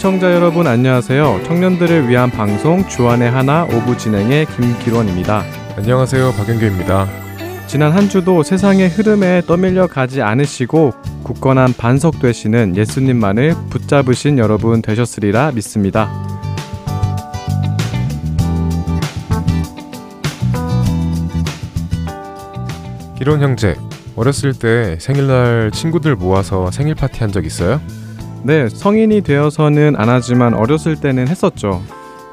애청자 여러분 안녕하세요. 청년들을 위한 방송 주안의 하나 오부 진행의 김기론입니다. 안녕하세요. 박영규입니다. 지난 한 주도 세상의 흐름에 떠밀려 가지 않으시고 굳건한 반석 되시는 예수님만을 붙잡으신 여러분 되셨으리라 믿습니다. 기론 형제, 어렸을 때 생일날 친구들 모아서 생일 파티 한 적 있어요? 네, 성인이 되어서는 안 하지만 어렸을 때는 했었죠.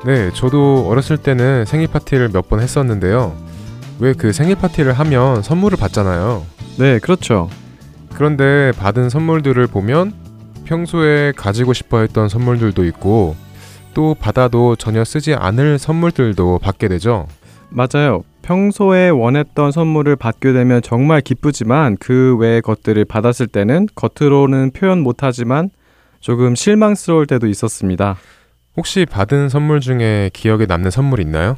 네, 저도 어렸을 때는 생일 파티를 몇 번 했었는데요. 왜 그 생일 파티를 하면 선물을 받잖아요. 네, 그렇죠. 그런데 받은 선물들을 보면 평소에 가지고 싶어 했던 선물들도 있고 또 받아도 전혀 쓰지 않을 선물들도 받게 되죠. 맞아요. 평소에 원했던 선물을 받게 되면 정말 기쁘지만 그 외의 것들을 받았을 때는 겉으로는 표현 못하지만 조금 실망스러울 때도 있었습니다. 혹시 받은 선물 중에 기억에 남는 선물 있나요?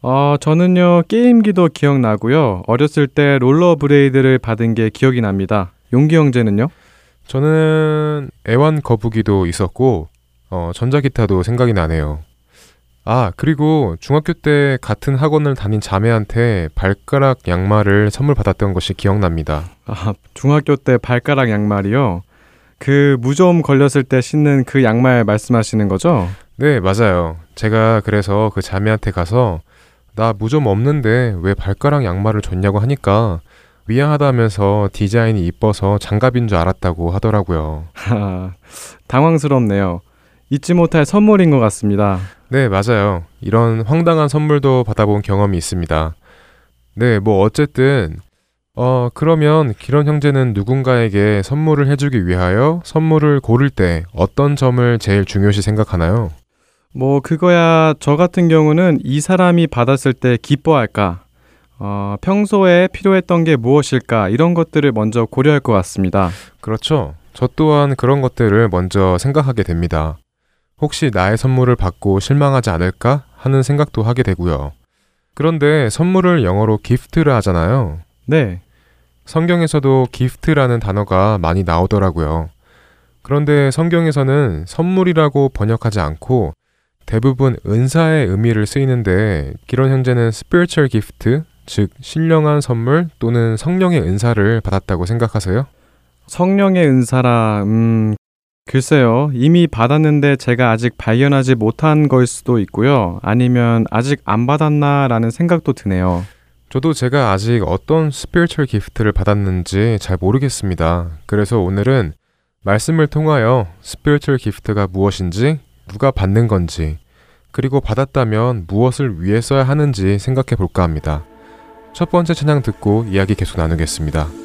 어, 저는요, 게임기도 기억나고요. 어렸을 때 롤러 브레이드를 받은 게 기억이 납니다. 용기 형제는요? 저는 애완 거북이도 있었고, 어, 전자기타도 생각이 나네요. 아, 그리고 중학교 때 같은 학원을 다닌 자매한테 발가락 양말을 선물 받았던 것이 기억납니다. 아, 중학교 때 발가락 양말이요? 그 무좀 걸렸을 때 신는 그 양말 말씀하시는 거죠? 네, 맞아요. 제가 그래서 그 자매한테 가서 나 무좀 없는데 왜 발가락 양말을 줬냐고 하니까 미안하다면서 디자인이 이뻐서 장갑인 줄 알았다고 하더라고요. 하, 당황스럽네요. 잊지 못할 선물인 것 같습니다. 네, 맞아요. 이런 황당한 선물도 받아본 경험이 있습니다. 네, 뭐 어쨌든 어, 그러면 기런 형제는 누군가에게 선물을 해주기 위하여 선물을 고를 때 어떤 점을 제일 중요시 생각하나요? 뭐 그거야 저 같은 경우는 이 사람이 받았을 때 기뻐할까, 어, 평소에 필요했던 게 무엇일까 이런 것들을 먼저 고려할 것 같습니다. 그렇죠. 저 또한 그런 것들을 먼저 생각하게 됩니다. 혹시 나의 선물을 받고 실망하지 않을까 하는 생각도 하게 되고요. 그런데 선물을 영어로 gift를 하잖아요. 네. 성경에서도 gift라는 단어가 많이 나오더라고요. 그런데 성경에서는 선물이라고 번역하지 않고 대부분 은사의 의미를 쓰이는데 기론 형제는 spiritual gift, 즉 신령한 선물 또는 성령의 은사를 받았다고 생각하세요? 성령의 은사라, 음, 글쎄요. 이미 받았는데 제가 아직 발견하지 못한 걸 수도 있고요. 아니면 아직 안 받았나라는 생각도 드네요. 저도 제가 아직 어떤 spiritual gift를 받았는지 잘 모르겠습니다. 그래서 오늘은 말씀을 통하여 spiritual gift가 무엇인지, 누가 받는 건지, 그리고 받았다면 무엇을 위해 써야 하는지 생각해 볼까 합니다. 첫 번째 찬양 듣고 이야기 계속 나누겠습니다.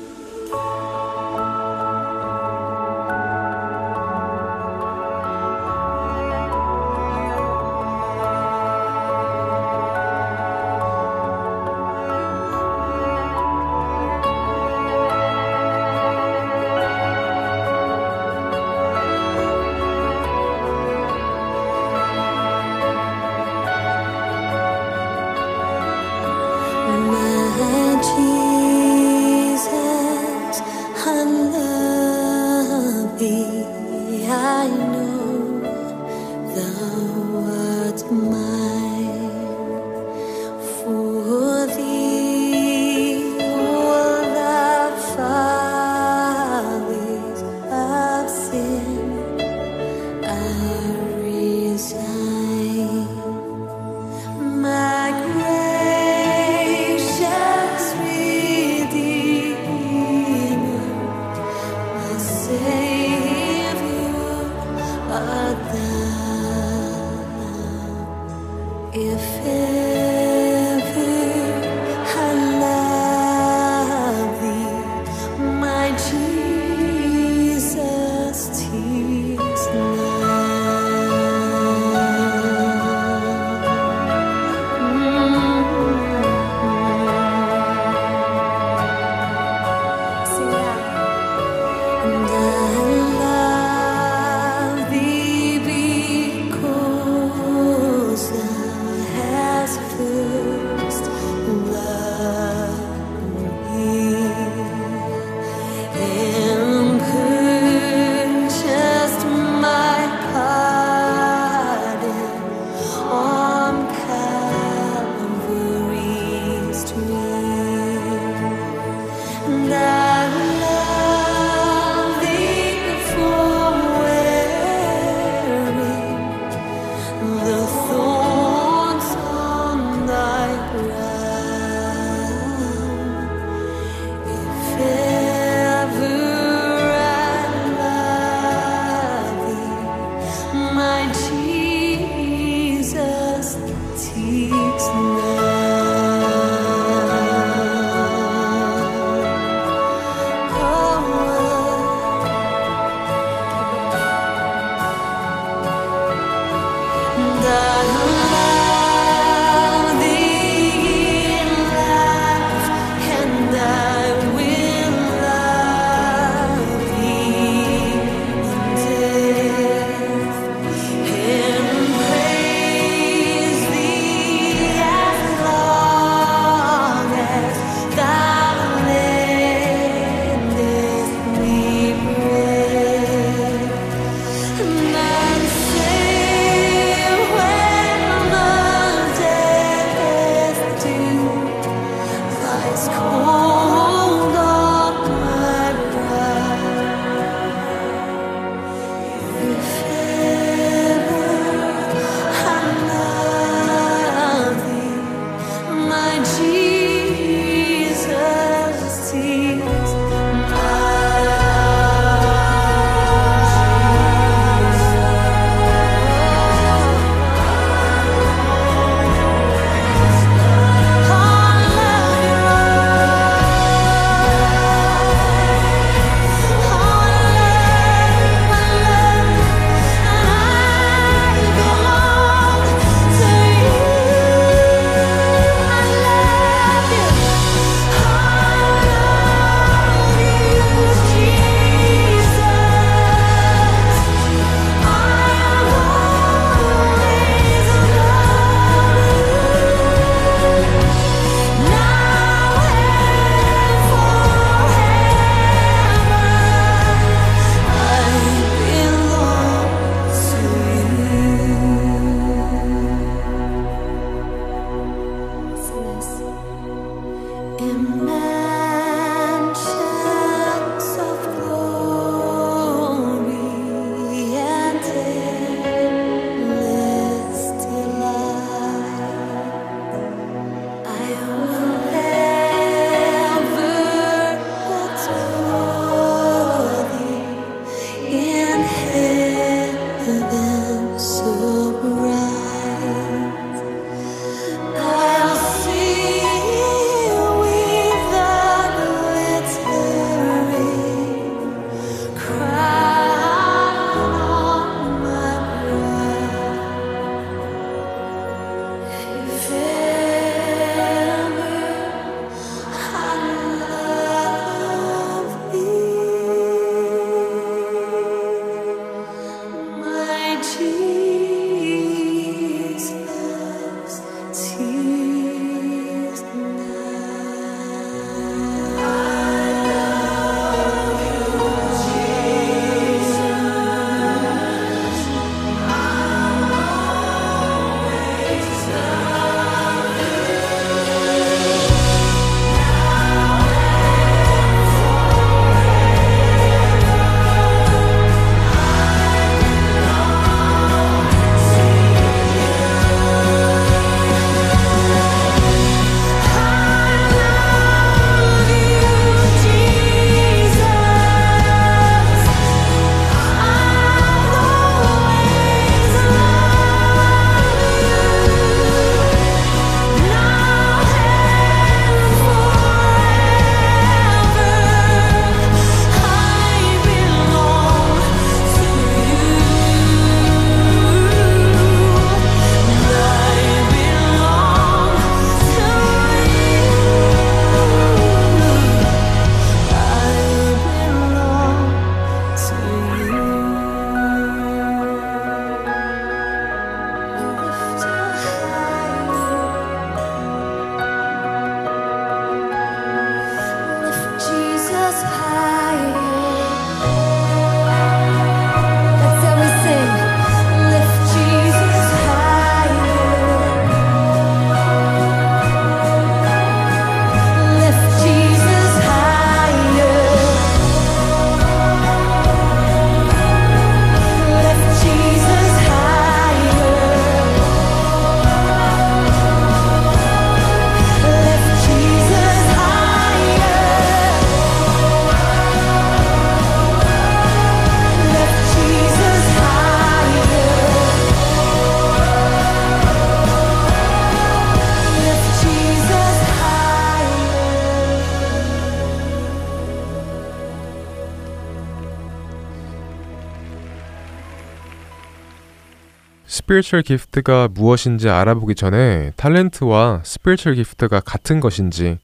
spiritual gift가 무엇인지 알아보기 전에 talent와 spiritual gift가 같은 것인지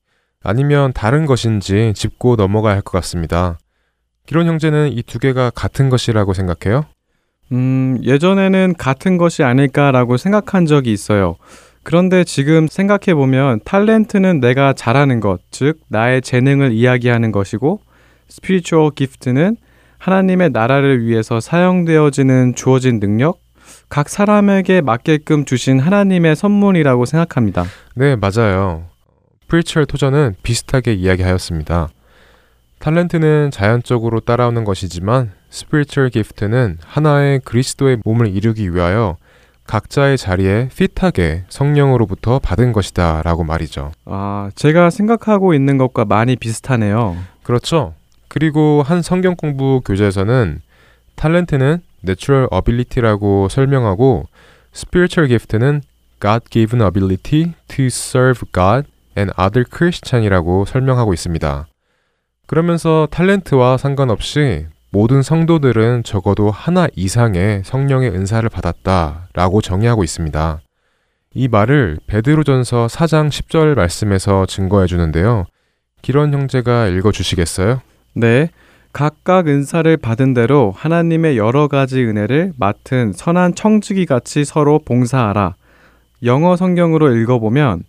아니면 다른 것인지 짚고 넘어가야 할 것 같습니다. 기론 형제는 이 두 개가 같은 것이라고 생각해요? 음, 예전에는 같은 것이 아닐까라고 생각한 적이 있어요. 그런데 지금 생각해 보면 talent는 내가 잘하는 것, 즉 나의 재능을 이야기하는 것이고 spiritual gift는 하나님의 나라를 위해서 사용되어지는 주어진 능력, 각 사람에게 맞게끔 주신 하나님의 선물이라고 생각합니다. 네, 맞아요. preacher 토저는 비슷하게 이야기하였습니다. talent는 자연적으로 따라오는 것이지만 spiritual gift는 하나의 그리스도의 몸을 이루기 위하여 각자의 자리에 fit하게 성령으로부터 받은 것이다 라고 말이죠. 아, 제가 생각하고 있는 것과 많이 비슷하네요. 그렇죠. 그리고 한 성경 공부 교재에서는 탤런트는 natural ability라고 설명하고 spiritual gift는 God given ability to serve God and other Christian이라고 설명하고 있습니다. 그러면서 탤런트와 상관없이 모든 성도들은 적어도 하나 이상의 성령의 은사를 받았다라고 정의하고 있습니다. 이 말을 베드로전서 4장 10절 말씀에서 증거해 주는데요. 기론 형제가 읽어 주시겠어요? 네. 각각 은사를 받은 대로 하나님의 여러 가지 은혜를 맡은 선한 청지기 같이 서로 봉사하라. 영어 성경으로 읽어보면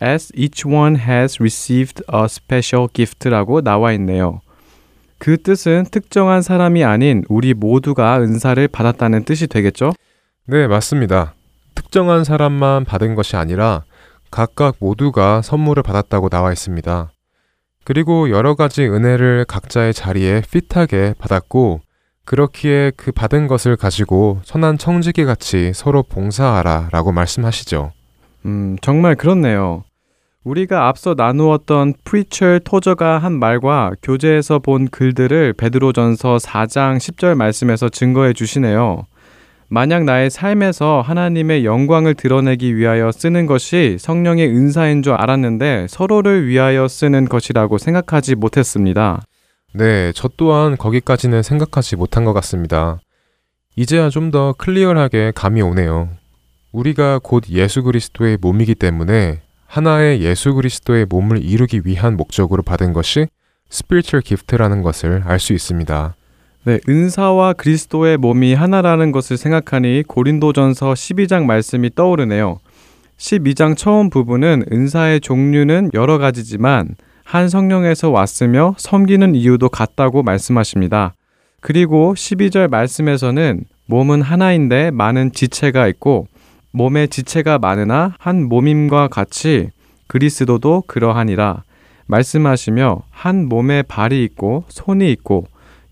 As each one has received a special gift라고 나와 있네요. 그 뜻은 특정한 사람이 아닌 우리 모두가 은사를 받았다는 뜻이 되겠죠? 네, 맞습니다. 특정한 사람만 받은 것이 아니라 각각 모두가 선물을 받았다고 나와 있습니다. 그리고 여러 가지 은혜를 각자의 자리에 핏하게 받았고, 그렇기에 그 받은 것을 가지고 선한 청지기 같이 서로 봉사하라 라고 말씀하시죠. 음, 정말 그렇네요. 우리가 앞서 나누었던 프리처 토저가 한 말과 교재에서 본 글들을 베드로전서 4장 10절 말씀에서 증거해 주시네요. 만약 나의 삶에서 하나님의 영광을 드러내기 위하여 쓰는 것이 성령의 은사인 줄 알았는데 서로를 위하여 쓰는 것이라고 생각하지 못했습니다. 네, 저 또한 거기까지는 생각하지 못한 것 같습니다. 이제야 좀 더 clear하게 감이 오네요. 우리가 곧 예수 그리스도의 몸이기 때문에 하나의 예수 그리스도의 몸을 이루기 위한 목적으로 받은 것이 spiritual gift라는 것을 알 수 있습니다. 네, 은사와 그리스도의 몸이 하나라는 것을 생각하니 고린도전서 12장 말씀이 떠오르네요. 12장 처음 부분은 은사의 종류는 여러 가지지만 한 성령에서 왔으며 섬기는 이유도 같다고 말씀하십니다. 그리고 12절 말씀에서는 몸은 하나인데 많은 지체가 있고 몸의 지체가 많으나 한 몸임과 같이 그리스도도 그러하니라 말씀하시며 한 몸에 발이 있고 손이 있고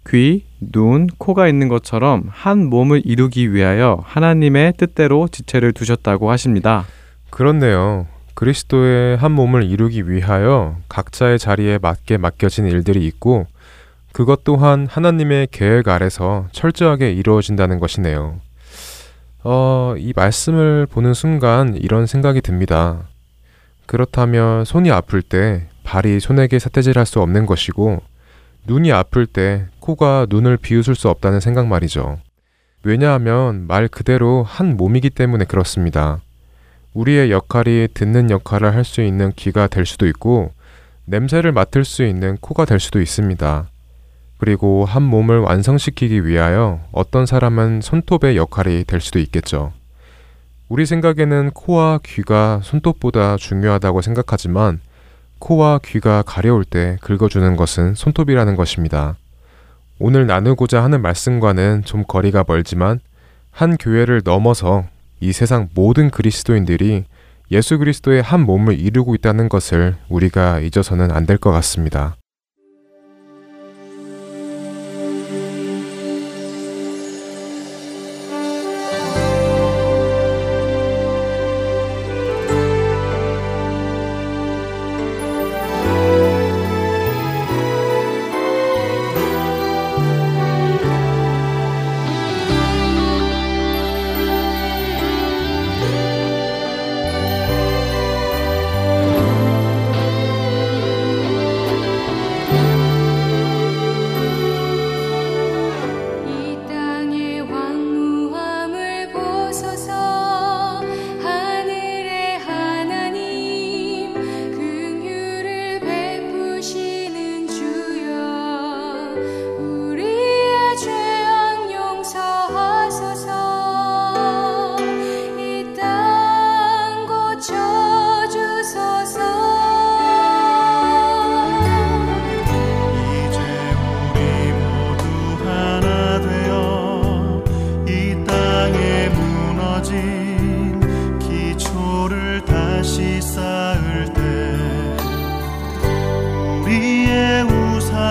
귀, 눈, 코가 있는 것처럼 한 몸을 이루기 위하여 하나님의 뜻대로 지체를 두셨다고 하십니다. 그렇네요. 그리스도의 한 몸을 이루기 위하여 각자의 자리에 맞게 맡겨진 일들이 있고 그것 또한 하나님의 계획 아래서 철저하게 이루어진다는 것이네요. 어, 이 말씀을 보는 순간 이런 생각이 듭니다. 그렇다면 손이 아플 때 발이 손에게 사태질할 수 없는 것이고 눈이 아플 때 코가 눈을 비웃을 수 없다는 생각 말이죠. 왜냐하면 말 그대로 한 몸이기 때문에 그렇습니다. 우리의 역할이 듣는 역할을 할 수 있는 귀가 될 수도 있고 냄새를 맡을 수 있는 코가 될 수도 있습니다. 그리고 한 몸을 완성시키기 위하여 어떤 사람은 손톱의 역할이 될 수도 있겠죠. 우리 생각에는 코와 귀가 손톱보다 중요하다고 생각하지만 코와 귀가 가려울 때 긁어주는 것은 손톱이라는 것입니다. 오늘 나누고자 하는 말씀과는 좀 거리가 멀지만 한 교회를 넘어서 이 세상 모든 그리스도인들이 예수 그리스도의 한 몸을 이루고 있다는 것을 우리가 잊어서는 안 될 것 같습니다.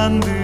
우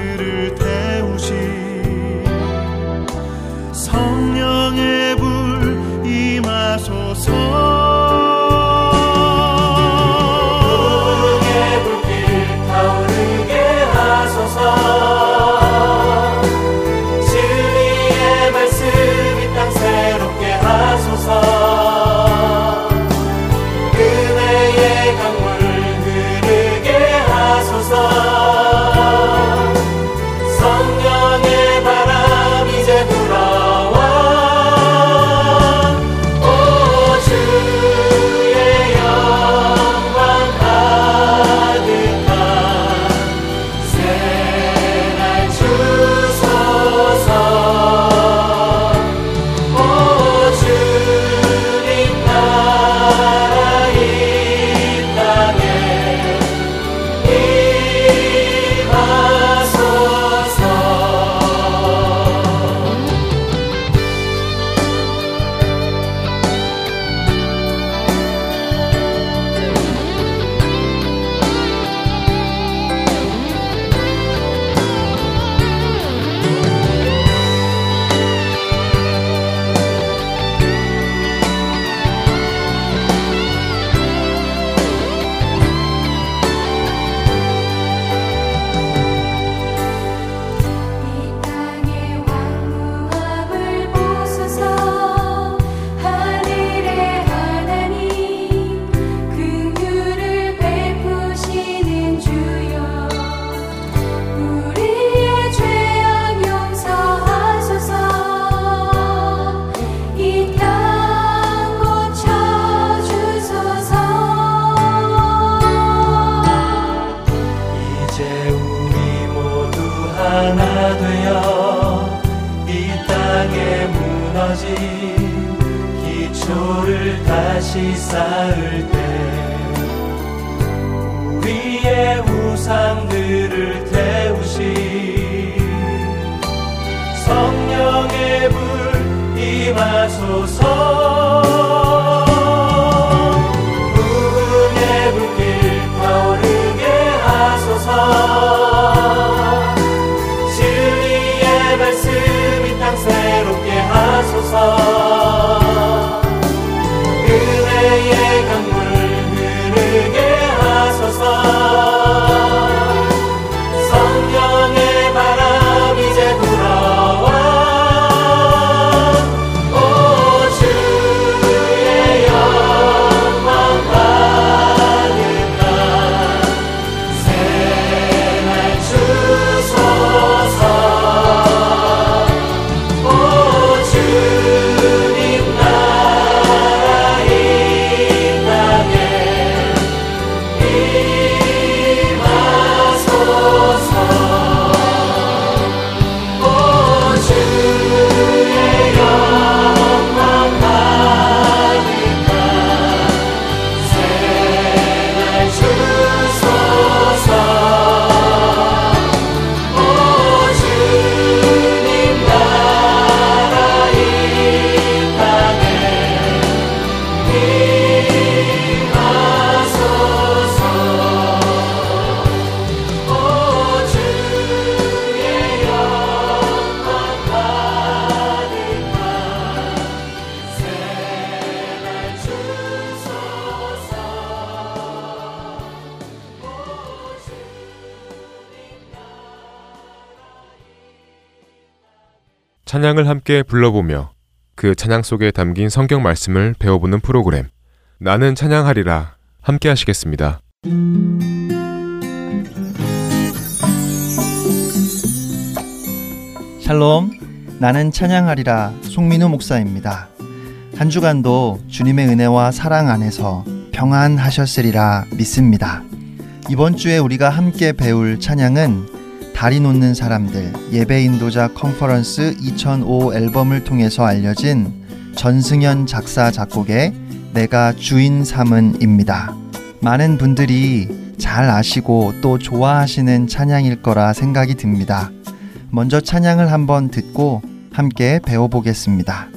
찬양을 함께 불러보며 그 찬양 속에 담긴 성경 말씀을 배워보는 프로그램 나는 찬양하리라 함께 하시겠습니다. 샬롬, 나는 찬양하리라 송민우 목사입니다. 한 주간도 주님의 은혜와 사랑 안에서 평안하셨으리라 믿습니다. 이번 주에 우리가 함께 배울 찬양은 다리 놓는 사람들 예배 인도자 컨퍼런스 2005 앨범을 통해서 알려진 전승현 작사 작곡의 내가 주인 삼은입니다. 많은 분들이 잘 아시고 또 좋아하시는 찬양일 거라 생각이 듭니다. 먼저 찬양을 한번 듣고 함께 배워보겠습니다.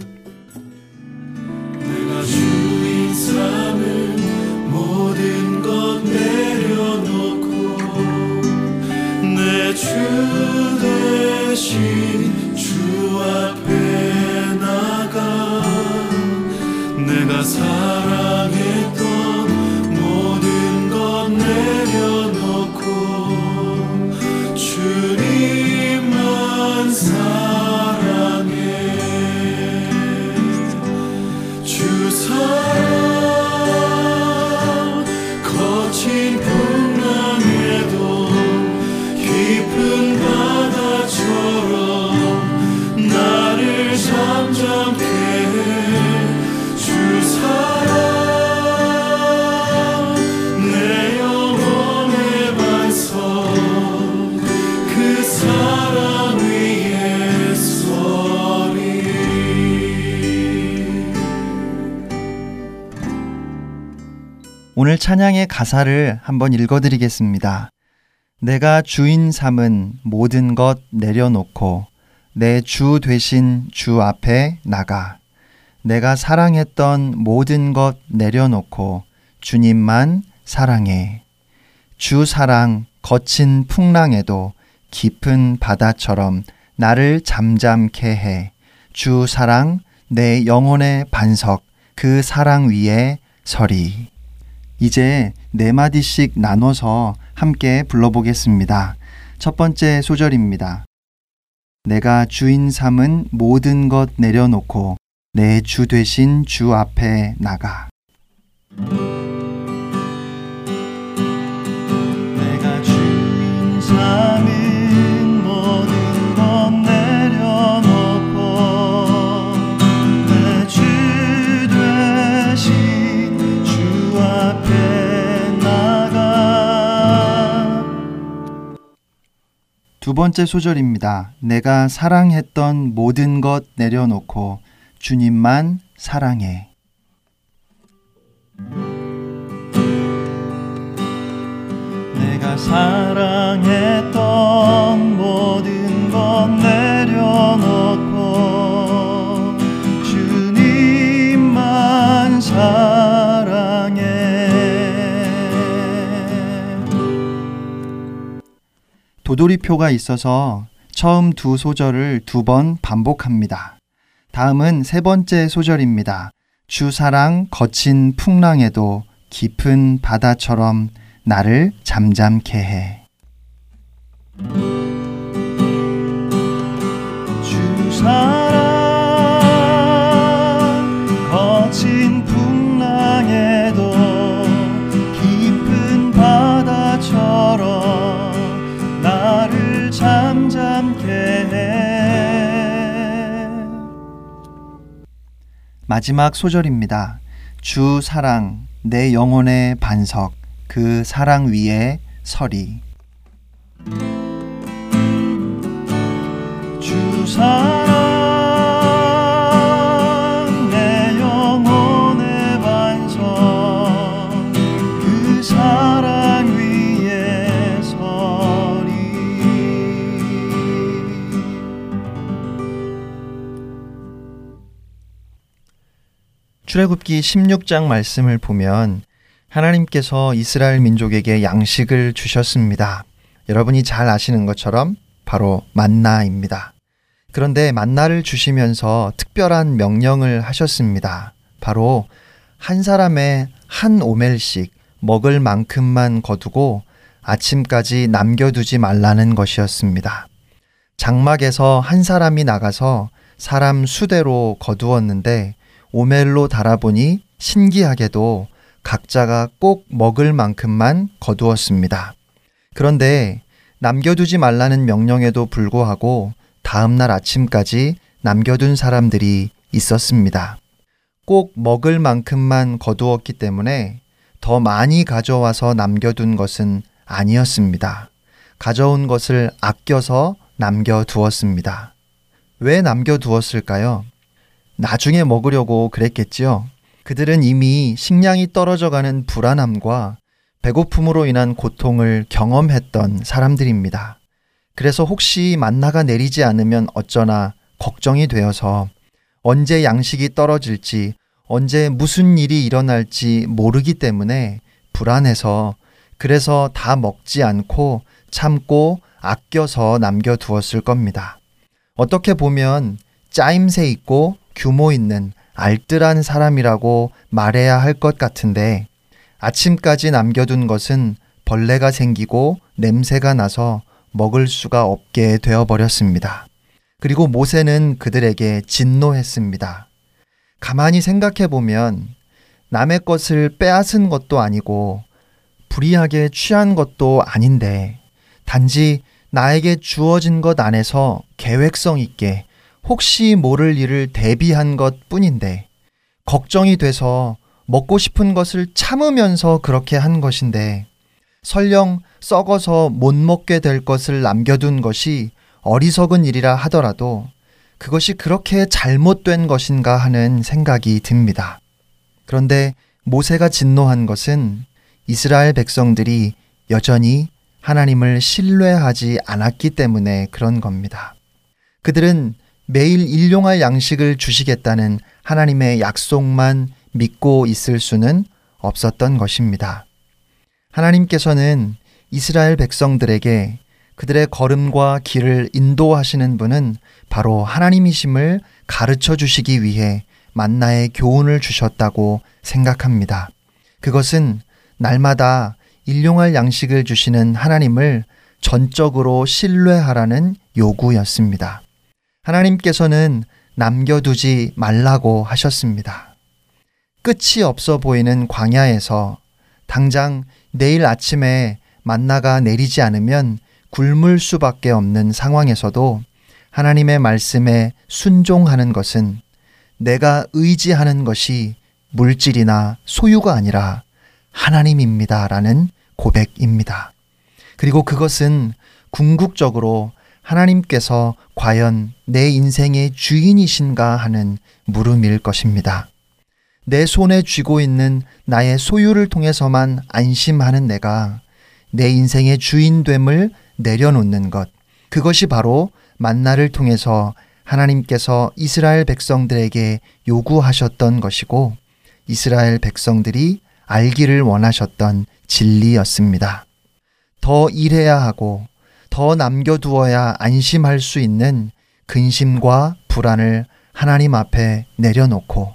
오늘 찬양의 가사를 한번 읽어드리겠습니다. 내가 주인 삼은 모든 것 내려놓고 내주 되신 주 앞에 나가. 내가 사랑했던 모든 것 내려놓고 주님만 사랑해. 주 사랑 거친 풍랑에도 깊은 바다처럼 나를 잠잠케 해. 주 사랑 내 영혼의 반석 그 사랑 위에 서리. 이제 네 마디씩 나눠서 함께 불러보겠습니다. 첫 번째 소절입니다. 내가 주인 삼은 모든 것 내려놓고 내주 되신 주 앞에 나가. 두 번째 소절입니다. 내가 사랑했던 모든 것 내려놓고 주님만 사랑해. 내가 사랑했던 모든 것 내려놓고 주님만 사랑해 도돌이표가 있어서 처음 두 소절을 두 번 반복합니다. 다음은 세 번째 소절입니다. 주 사랑 거친 풍랑에도 깊은 바다처럼 나를 잠잠케 해. 주사 마지막 소절입니다. 주 사랑 내 영혼의 반석 그 사랑 위에 서리. 주 사랑 출애굽기 16장 말씀을 보면 하나님께서 이스라엘 민족에게 양식을 주셨습니다. 여러분이 잘 아시는 것처럼 바로 만나입니다. 그런데 만나를 주시면서 특별한 명령을 하셨습니다. 바로 한 사람의 한 오멜씩 먹을 만큼만 거두고 아침까지 남겨두지 말라는 것이었습니다. 장막에서 한 사람이 나가서 사람 수대로 거두었는데 오멜로 달아보니 신기하게도 각자가 꼭 먹을 만큼만 거두었습니다. 그런데 남겨두지 말라는 명령에도 불구하고 다음날 아침까지 남겨둔 사람들이 있었습니다. 꼭 먹을 만큼만 거두었기 때문에 더 많이 가져와서 남겨둔 것은 아니었습니다. 가져온 것을 아껴서 남겨두었습니다. 왜 남겨두었을까요? 나중에 먹으려고 그랬겠지요. 그들은 이미 식량이 떨어져 가는 불안함과 배고픔으로 인한 고통을 경험했던 사람들입니다. 그래서 혹시 만나가 내리지 않으면 어쩌나 걱정이 되어서 언제 양식이 떨어질지, 언제 무슨 일이 일어날지 모르기 때문에 불안해서 그래서 다 먹지 않고 참고 아껴서 남겨두었을 겁니다. 어떻게 보면 짜임새 있고 규모 있는 알뜰한 사람이라고 말해야 할 것 같은데 아침까지 남겨둔 것은 벌레가 생기고 냄새가 나서 먹을 수가 없게 되어버렸습니다. 그리고 모세는 그들에게 진노했습니다. 가만히 생각해 보면 남의 것을 빼앗은 것도 아니고 불이하게 취한 것도 아닌데 단지 나에게 주어진 것 안에서 계획성 있게 혹시 모를 일을 대비한 것 뿐인데 걱정이 돼서 먹고 싶은 것을 참으면서 그렇게 한 것인데 설령 썩어서 못 먹게 될 것을 남겨둔 것이 어리석은 일이라 하더라도 그것이 그렇게 잘못된 것인가 하는 생각이 듭니다. 그런데 모세가 진노한 것은 이스라엘 백성들이 여전히 하나님을 신뢰하지 않았기 때문에 그런 겁니다. 그들은 매일 일용할 양식을 주시겠다는 하나님의 약속만 믿고 있을 수는 없었던 것입니다. 하나님께서는 이스라엘 백성들에게 그들의 걸음과 길을 인도하시는 분은 바로 하나님이심을 가르쳐 주시기 위해 만나의 교훈을 주셨다고 생각합니다. 그것은 날마다 일용할 양식을 주시는 하나님을 전적으로 신뢰하라는 요구였습니다. 하나님께서는 남겨두지 말라고 하셨습니다. 끝이 없어 보이는 광야에서 당장 내일 아침에 만나가 내리지 않으면 굶을 수밖에 없는 상황에서도 하나님의 말씀에 순종하는 것은 내가 의지하는 것이 물질이나 소유가 아니라 하나님입니다. 라는 고백입니다. 그리고 그것은 궁극적으로 하나님께서 과연 내 인생의 주인이신가 하는 물음일 것입니다. 내 손에 쥐고 있는 나의 소유를 통해서만 안심하는 내가 내 인생의 주인됨을 내려놓는 것. 그것이 바로 만나를 통해서 하나님께서 이스라엘 백성들에게 요구하셨던 것이고 이스라엘 백성들이 알기를 원하셨던 진리였습니다. 더 일해야 하고 더 남겨두어야 안심할 수 있는 근심과 불안을 하나님 앞에 내려놓고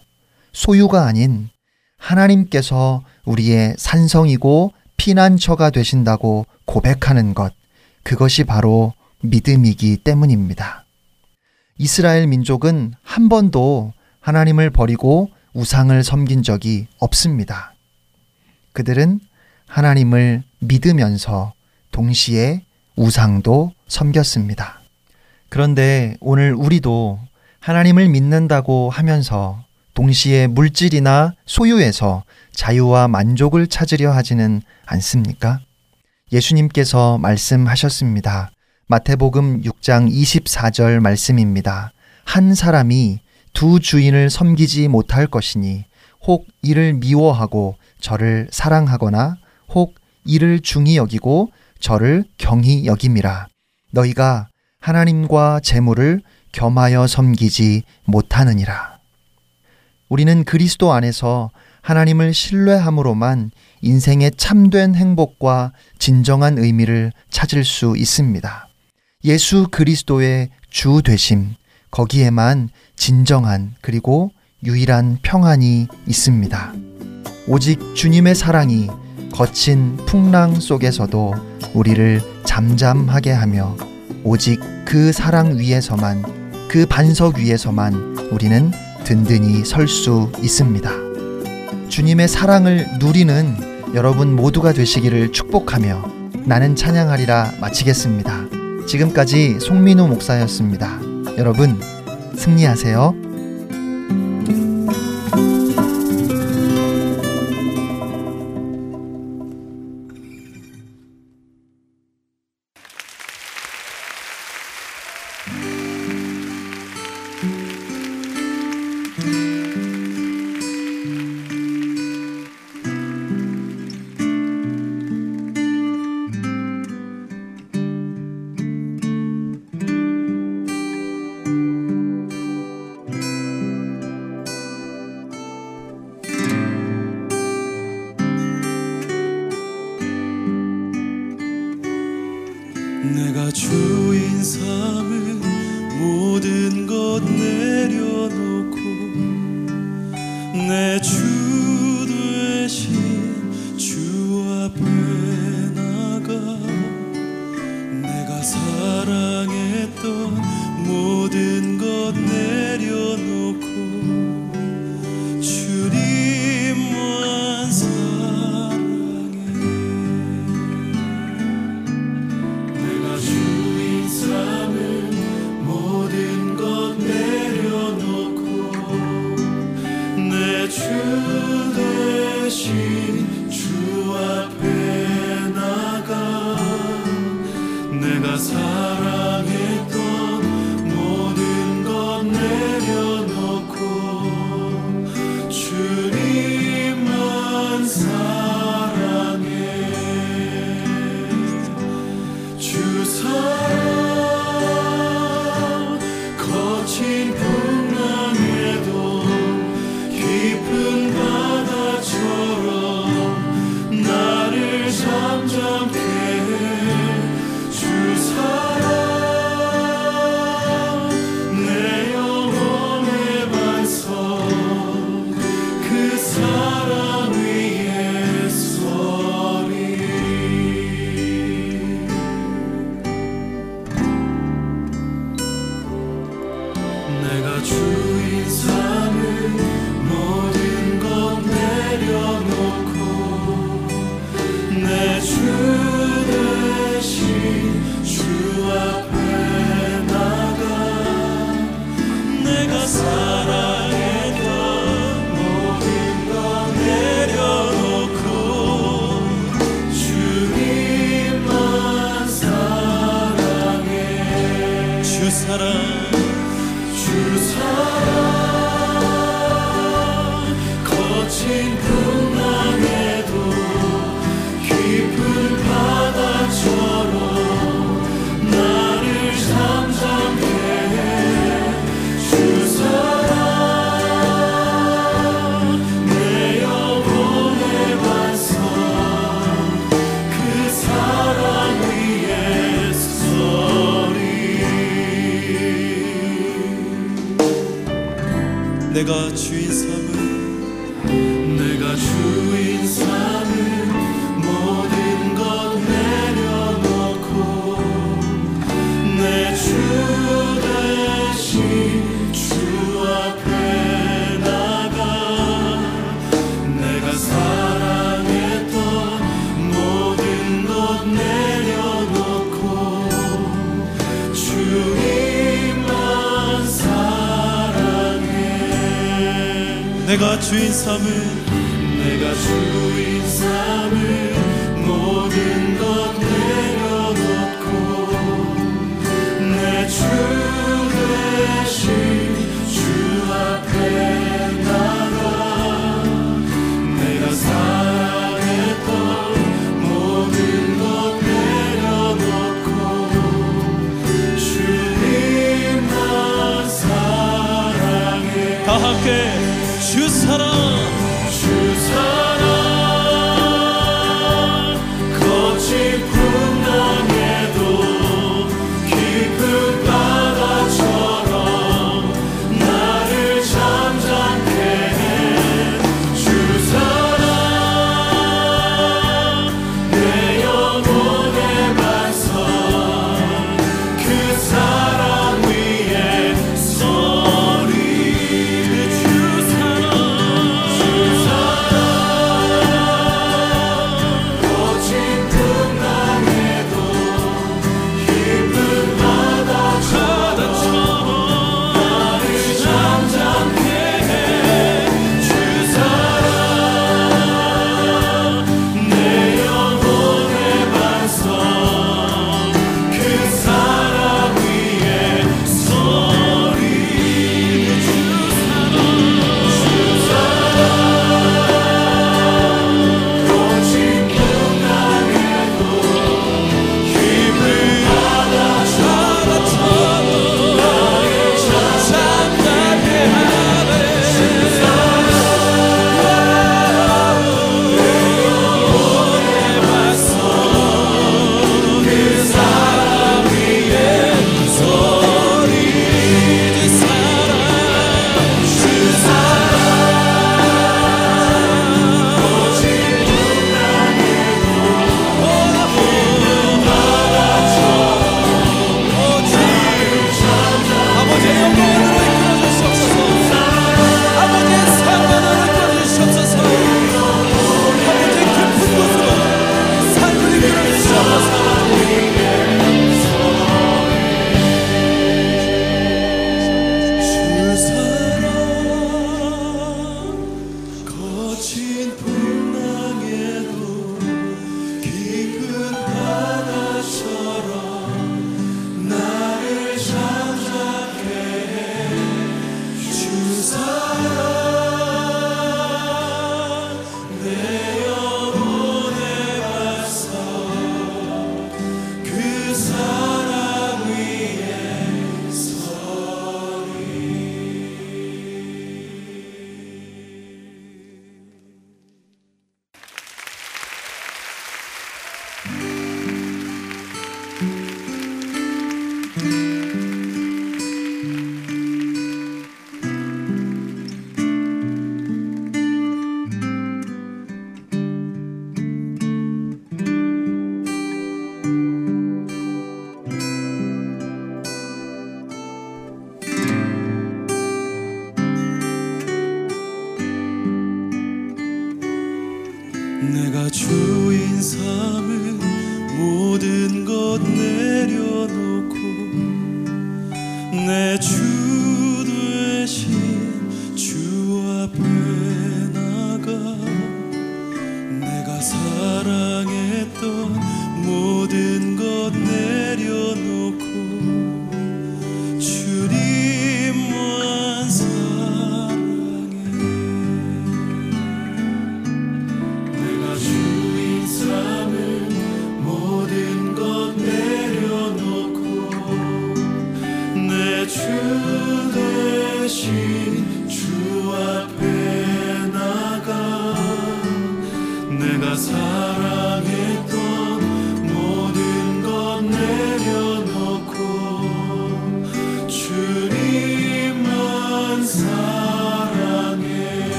소유가 아닌 하나님께서 우리의 산성이고 피난처가 되신다고 고백하는 것, 그것이 바로 믿음이기 때문입니다. 이스라엘 민족은 한 번도 하나님을 버리고 우상을 섬긴 적이 없습니다. 그들은 하나님을 믿으면서 동시에 우상도 섬겼습니다. 그런데 오늘 우리도 하나님을 믿는다고 하면서 동시에 물질이나 소유에서 자유와 만족을 찾으려 하지는 않습니까? 예수님께서 말씀하셨습니다. 마태복음 6장 24절 말씀입니다. 한 사람이 두 주인을 섬기지 못할 것이니 혹 이를 미워하고 저를 사랑하거나 혹 이를 중히 여기고 저를 경히 여김이라. 너희가 하나님과 재물을 겸하여 섬기지 못하느니라. 우리는 그리스도 안에서 하나님을 신뢰함으로만 인생의 참된 행복과 진정한 의미를 찾을 수 있습니다. 예수 그리스도의 주 되심, 거기에만 진정한 그리고 유일한 평안이 있습니다. 오직 주님의 사랑이 거친 풍랑 속에서도 우리를 잠잠하게 하며 오직 그 사랑 위에서만 그 반석 위에서만 우리는 든든히 설 수 있습니다. 주님의 사랑을 누리는 여러분 모두가 되시기를 축복하며 나는 찬양하리라 마치겠습니다. 지금까지 송민호 목사였습니다. 여러분 승리하세요.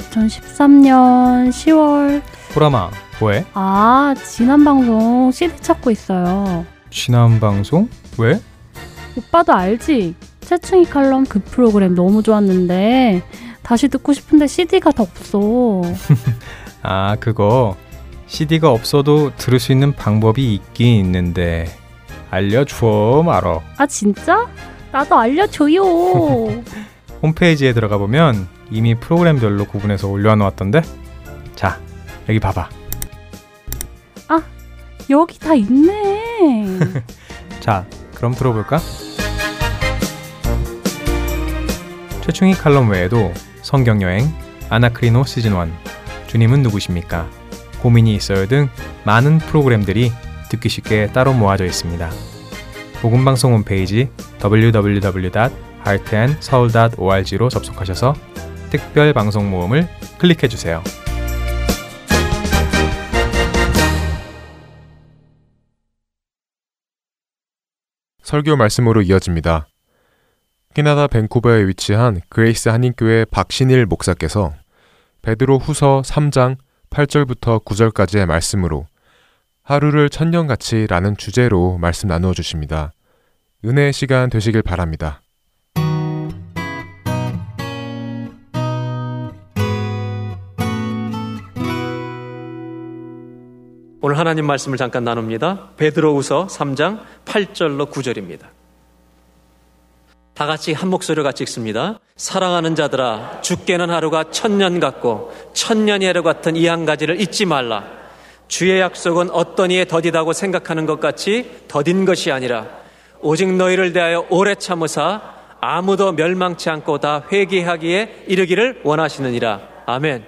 2013년 10월. 보람아, 뭐해? 아, 지난 방송 CD 찾고 있어요. 지난 방송? 왜? 오빠도 알지? 최충희 칼럼 그 프로그램 너무 좋았는데 다시 듣고 싶은데 CD가 더 없어. 아, 그거 CD가 없어도 들을 수 있는 방법이 있긴 있는데 알려줘 말어. 아 진짜? 나도 알려줘요. 홈페이지에 들어가 보면 이미 프로그램별로 구분해서 올려놓았던데. 자, 여기 봐봐. 여기 다 있네. 자, 그럼 들어볼까? 최충희 칼럼 외에도 성경여행, 아나크리노 시즌 1, 주님은 누구십니까? 고민이 있어요 등 많은 프로그램들이 듣기 쉽게 따로 모아져 있습니다. 복음방송 홈페이지 www.heartandseoul.org로 접속하셔서 특별 방송 모음을 클릭해 주세요. 설교 말씀으로 이어집니다. 캐나다 밴쿠버에 위치한 그레이스 한인교회 박신일 목사께서 베드로 후서 3장 8절부터 9절까지의 말씀으로 하루를 천년같이 라는 주제로 말씀 나누어 주십니다. 은혜의 시간 되시길 바랍니다. 오늘 하나님 말씀을 잠깐 나눕니다. 베드로후서 3장 8절로 9절입니다. 다 같이 한 목소리로 같이 읽습니다. 사랑하는 자들아 죽게는 하루가 천년 같고 천년이 하루 같은 이 한 가지를 잊지 말라. 주의 약속은 어떤 이에 더디다고 생각하는 것 같이 더딘 것이 아니라 오직 너희를 대하여 오래 참으사 아무도 멸망치 않고 다 회개하기에 이르기를 원하시느니라. 아멘.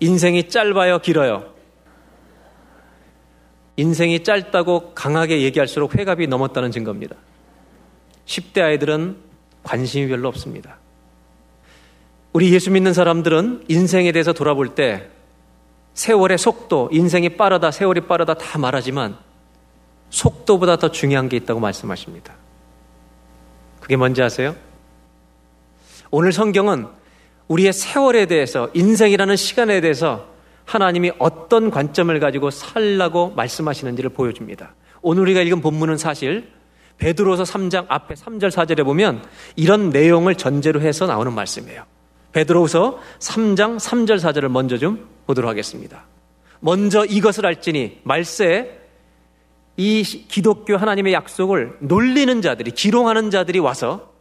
인생이 짧아요, 길어요. 인생이 짧다고 강하게 얘기할수록 회갑이 넘었다는 증거입니다. 10대 아이들은 관심이 별로 없습니다. 우리 예수 믿는 사람들은 인생에 대해서 돌아볼 때 세월의 속도, 인생이 빠르다, 세월이 빠르다 다 말하지만 속도보다 더 중요한 게 있다고 말씀하십니다. 그게 뭔지 아세요? 오늘 성경은 우리의 세월에 대해서, 인생이라는 시간에 대해서 하나님이 어떤 관점을 가지고 살라고 말씀하시는지를 보여줍니다. 오늘 우리가 읽은 본문은 사실 베드로서 3장 앞에 3절 4절에 보면 이런 내용을 전제로 해서 나오는 말씀이에요. 베드로서 3장 3절 4절을 먼저 좀 보도록 하겠습니다. 먼저 이것을 알지니 말세에 이 기독교 하나님의 약속을 놀리는 자들이 기롱하는 자들이 와서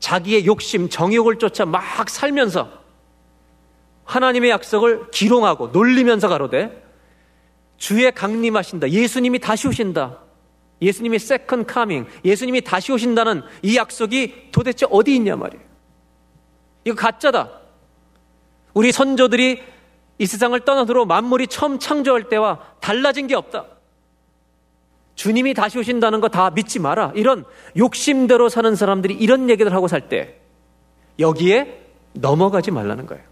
자기의 욕심 정욕을 쫓아 막 살면서 하나님의 약속을 기롱하고 놀리면서 가로되 주의 강림하신다. 예수님이 다시 오신다. 예수님이 second coming, 예수님이 다시 오신다는 이 약속이 도대체 어디 있냐 말이에요. 이거 가짜다. 우리 선조들이 이 세상을 떠나도록 만물이 처음 창조할 때와 달라진 게 없다. 주님이 다시 오신다는 거 다 믿지 마라. 이런 욕심대로 사는 사람들이 이런 얘기를 하고 살 때 여기에 넘어가지 말라는 거예요.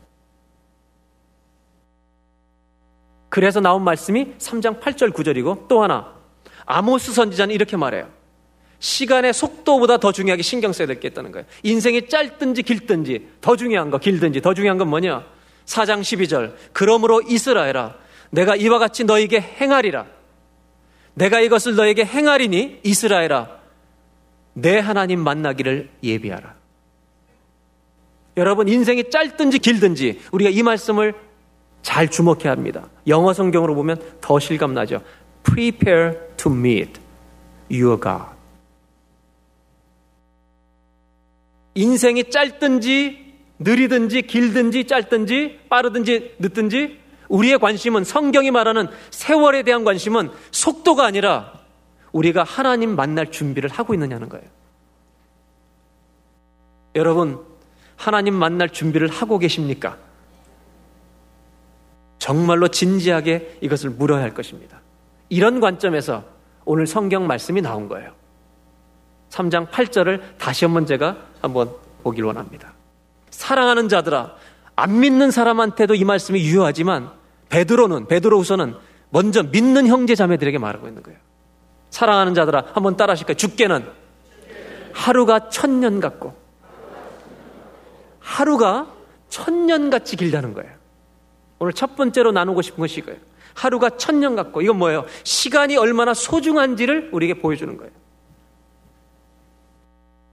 그래서 나온 말씀이 3장 8절 9절이고 또 하나 아모스 선지자는 이렇게 말해요. 시간의 속도보다 더 중요하게 신경 써야 될 게 있다는 거예요. 인생이 짧든지 길든지 더 중요한 거 길든지 더 중요한 건 뭐냐? 4장 12절 그러므로 이스라엘아 내가 이와 같이 너에게 행하리라. 내가 이것을 너에게 행하리니 이스라엘아 내 하나님 만나기를 예비하라. 여러분 인생이 짧든지 길든지 우리가 이 말씀을 잘 주목해야 합니다. 영어 성경으로 보면 더 실감나죠. Prepare to meet your God. 인생이 짧든지 느리든지 길든지 짧든지 빠르든지 늦든지 우리의 관심은 성경이 말하는 세월에 대한 관심은 속도가 아니라 우리가 하나님 만날 준비를 하고 있느냐는 거예요. 여러분, 하나님 만날 준비를 하고 계십니까? 정말로 진지하게 이것을 물어야 할 것입니다. 이런 관점에서 오늘 성경 말씀이 나온 거예요. 3장 8절을 다시 한번 제가 한번 보길 원합니다. 사랑하는 자들아, 안 믿는 사람한테도 이 말씀이 유효하지만 베드로는 베드로후서는 먼저 믿는 형제 자매들에게 말하고 있는 거예요. 사랑하는 자들아, 한번 따라 하실까요? 죽게는 하루가 천년 같고 하루가 천년같이 길다는 거예요. 오늘 첫 번째로 나누고 싶은 것이 이거예요. 하루가 천년 같고 이건 뭐예요? 시간이 얼마나 소중한지를 우리에게 보여주는 거예요.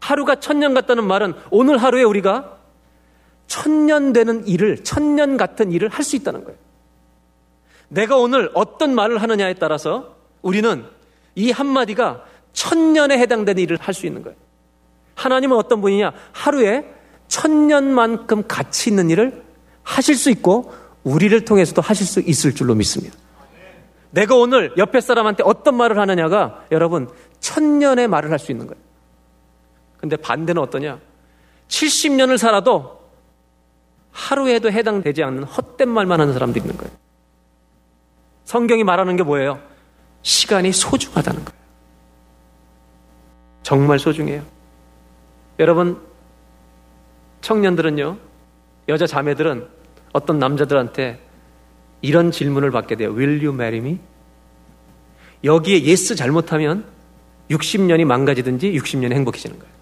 하루가 천년 같다는 말은 오늘 하루에 우리가 천년 되는 일을 천년 같은 일을 할 수 있다는 거예요. 내가 오늘 어떤 말을 하느냐에 따라서 우리는 이 한마디가 천년에 해당되는 일을 할 수 있는 거예요. 하나님은 어떤 분이냐? 하루에 천년만큼 가치 있는 일을 하실 수 있고 우리를 통해서도 하실 수 있을 줄로 믿습니다. 내가 오늘 옆에 사람한테 어떤 말을 하느냐가 여러분 천년의 말을 할 수 있는 거예요. 근데 반대는 어떠냐? 70년을 살아도 하루에도 해당되지 않는 헛된 말만 하는 사람도 있는 거예요. 성경이 말하는 게 뭐예요? 시간이 소중하다는 거예요. 정말 소중해요. 여러분, 청년들은요, 여자 자매들은 어떤 남자들한테 이런 질문을 받게 돼요. Will you marry me? 여기에 yes 잘못하면 60년이 망가지든지 60년이 행복해지는 거예요.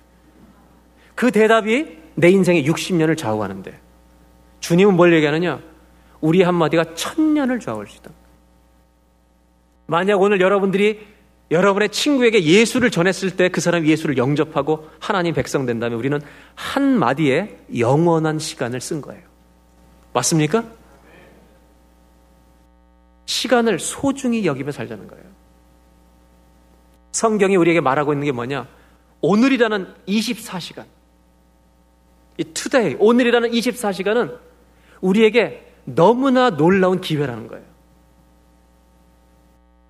그 대답이 내 인생의 60년을 좌우하는데 주님은 뭘 얘기하느냐? 우리 한마디가 천년을 좌우할 수 있다. 만약 오늘 여러분들이 여러분의 친구에게 예수를 전했을 때 그 사람이 예수를 영접하고 하나님 백성 된다면 우리는 한마디에 영원한 시간을 쓴 거예요. 맞습니까? 시간을 소중히 여기며 살자는 거예요. 성경이 우리에게 말하고 있는 게 뭐냐? 오늘이라는 24시간. 이 today, 오늘이라는 24시간은 우리에게 너무나 놀라운 기회라는 거예요.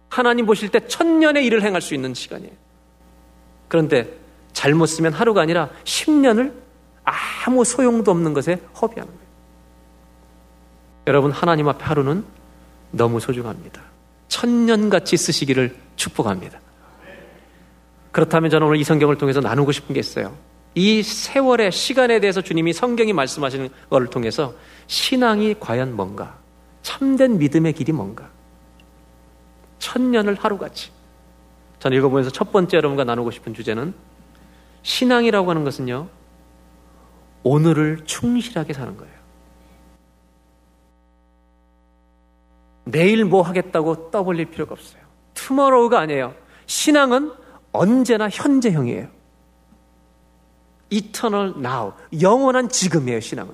하나님 보실 때 천년의 일을 행할 수 있는 시간이에요. 그런데 잘못 쓰면 하루가 아니라 10년을 아무 소용도 없는 것에 허비하는 거예요. 여러분, 하나님 앞에 하루는 너무 소중합니다. 천년같이 쓰시기를 축복합니다. 그렇다면 저는 오늘 이 성경을 통해서 나누고 싶은 게 있어요. 이 세월의 시간에 대해서 주님이 성경이 말씀하시는 것을 통해서 신앙이 과연 뭔가, 참된 믿음의 길이 뭔가, 천년을 하루같이. 저는 읽어보면서 첫 번째 여러분과 나누고 싶은 주제는 신앙이라고 하는 것은요, 오늘을 충실하게 사는 거예요. 내일 뭐 하겠다고 떠벌릴 필요가 없어요. 투머로우가 아니에요. 신앙은 언제나 현재형이에요. eternal now. 영원한 지금이에요, 신앙은.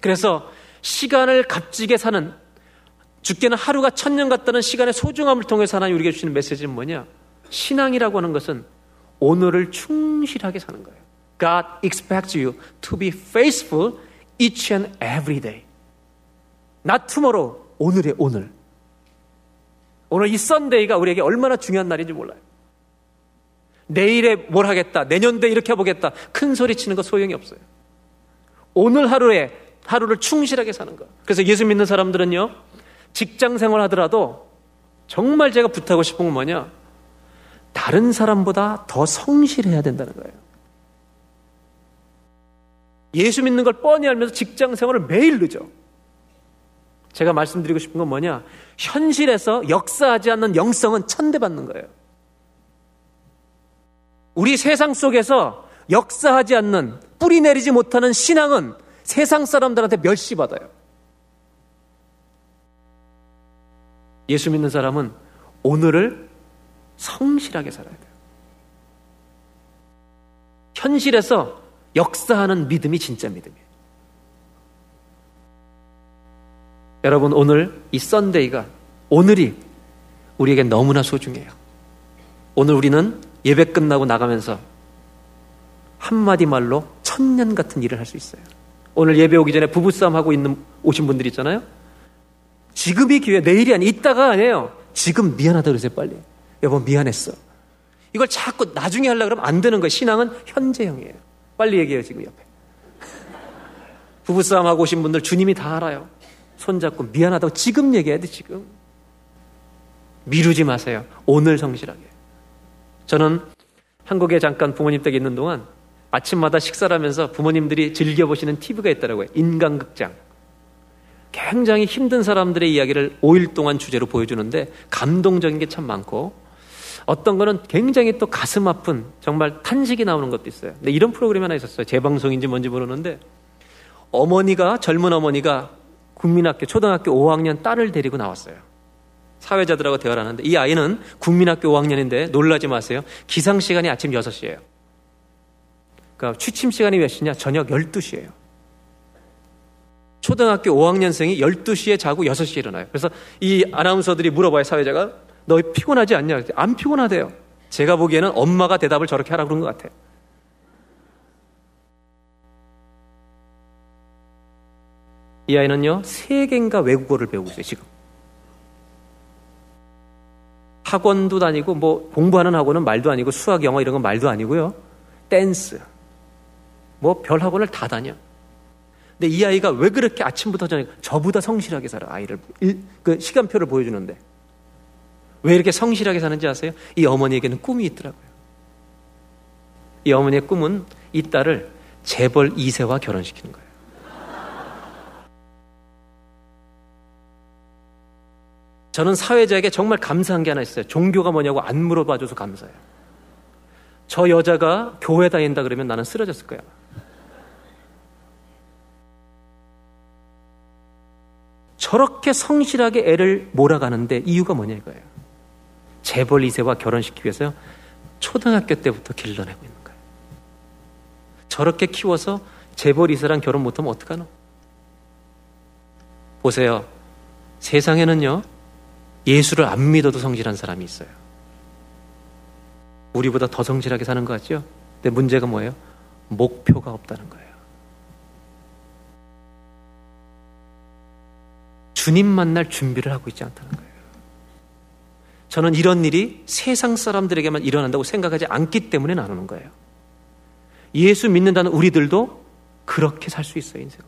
그래서 시간을 값지게 사는 죽게는 하루가 천년 같다는 시간의 소중함을 통해서 하나님 우리에게 주시는 메시지는 뭐냐? 신앙이라고 하는 것은 오늘을 충실하게 사는 거예요. God expects you to be faithful each and every day. Not tomorrow, 오늘의 오늘. 오늘 이 썬데이가 우리에게 얼마나 중요한 날인지 몰라요. 내일에 뭘 하겠다, 내년도에 이렇게 해보겠다, 큰 소리 치는 거 소용이 없어요. 오늘 하루에 하루를 충실하게 사는 거. 그래서 예수 믿는 사람들은요, 직장 생활 하더라도 정말 제가 부탁하고 싶은 건 뭐냐? 다른 사람보다 더 성실해야 된다는 거예요. 예수 믿는 걸 뻔히 알면서 직장 생활을 매일 늦어. 제가 말씀드리고 싶은 건 뭐냐? 현실에서 역사하지 않는 영성은 천대받는 거예요. 우리 세상 속에서 역사하지 않는 뿌리 내리지 못하는 신앙은 세상 사람들한테 멸시받아요. 예수 믿는 사람은 오늘을 성실하게 살아야 돼요. 현실에서 역사하는 믿음이 진짜 믿음이에요. 여러분, 오늘 이 썬데이가, 오늘이 우리에게 너무나 소중해요. 오늘 우리는 예배 끝나고 나가면서 한마디 말로 천년 같은 일을 할 수 있어요. 오늘 예배 오기 전에 부부싸움 하고 있는, 오신 분들 있잖아요? 지금이 기회, 내일이 아니, 이따가 아니에요. 지금 미안하다 그러세요, 빨리. 여보, 미안했어. 이걸 자꾸 나중에 하려고 그러면 안 되는 거예요. 신앙은 현재형이에요. 빨리 얘기해요, 지금 옆에. 부부싸움 하고 오신 분들 주님이 다 알아요. 손잡고 미안하다고 지금 얘기해야 돼, 지금. 미루지 마세요. 오늘 성실하게. 저는 한국에 잠깐 부모님 댁에 있는 동안 아침마다 식사를 하면서 부모님들이 즐겨보시는 TV가 있더라고요. 인간극장. 굉장히 힘든 사람들의 이야기를 5일 동안 주제로 보여주는데 감동적인 게 참 많고 어떤 거는 굉장히 또 가슴 아픈 정말 탄식이 나오는 것도 있어요. 근데 이런 프로그램이 하나 있었어요. 재방송인지 뭔지 모르는데 어머니가 젊은 어머니가 국민학교 초등학교 5학년 딸을 데리고 나왔어요. 사회자들하고 대화를 하는데 이 아이는 국민학교 5학년인데 놀라지 마세요. 기상 시간이 아침 6시예요. 그러니까 취침 시간이 몇 시냐? 저녁 12시예요. 초등학교 5학년생이 12시에 자고 6시에 일어나요. 그래서 이 아나운서들이 물어봐요, 사회자가. 너 피곤하지 않냐? 안 피곤하대요. 제가 보기에는 엄마가 대답을 저렇게 하라 그런 것 같아요. 이 아이는요, 세 개인가 외국어를 배우고 있어요, 지금. 학원도 다니고, 뭐, 공부하는 학원은 말도 아니고, 수학, 영어 이런 건 말도 아니고요. 댄스. 뭐, 별 학원을 다 다녀. 근데 이 아이가 왜 그렇게 아침부터 저녁, 저보다 성실하게 살아, 아이를. 일, 그 시간표를 보여주는데. 왜 이렇게 성실하게 사는지 아세요? 이 어머니에게는 꿈이 있더라고요. 이 어머니의 꿈은 이 딸을 재벌 2세와 결혼시키는 거예요. 저는 사회자에게 정말 감사한 게 하나 있어요. 종교가 뭐냐고 안 물어봐줘서 감사해요. 저 여자가 교회 다닌다 그러면 나는 쓰러졌을 거야. 저렇게 성실하게 애를 몰아가는데 이유가 뭐냐 이거예요. 재벌 2세와 결혼시키기 위해서 초등학교 때부터 길러내고 있는 거예요. 저렇게 키워서 재벌 2세랑 결혼 못하면 어떡하노? 보세요. 세상에는요, 예수를 안 믿어도 성실한 사람이 있어요. 우리보다 더 성실하게 사는 거 같죠? 근데 문제가 뭐예요? 목표가 없다는 거예요. 주님 만날 준비를 하고 있지 않다는 거예요. 저는 이런 일이 세상 사람들에게만 일어난다고 생각하지 않기 때문에 나누는 거예요. 예수 믿는다는 우리들도 그렇게 살 수 있어요, 인생을.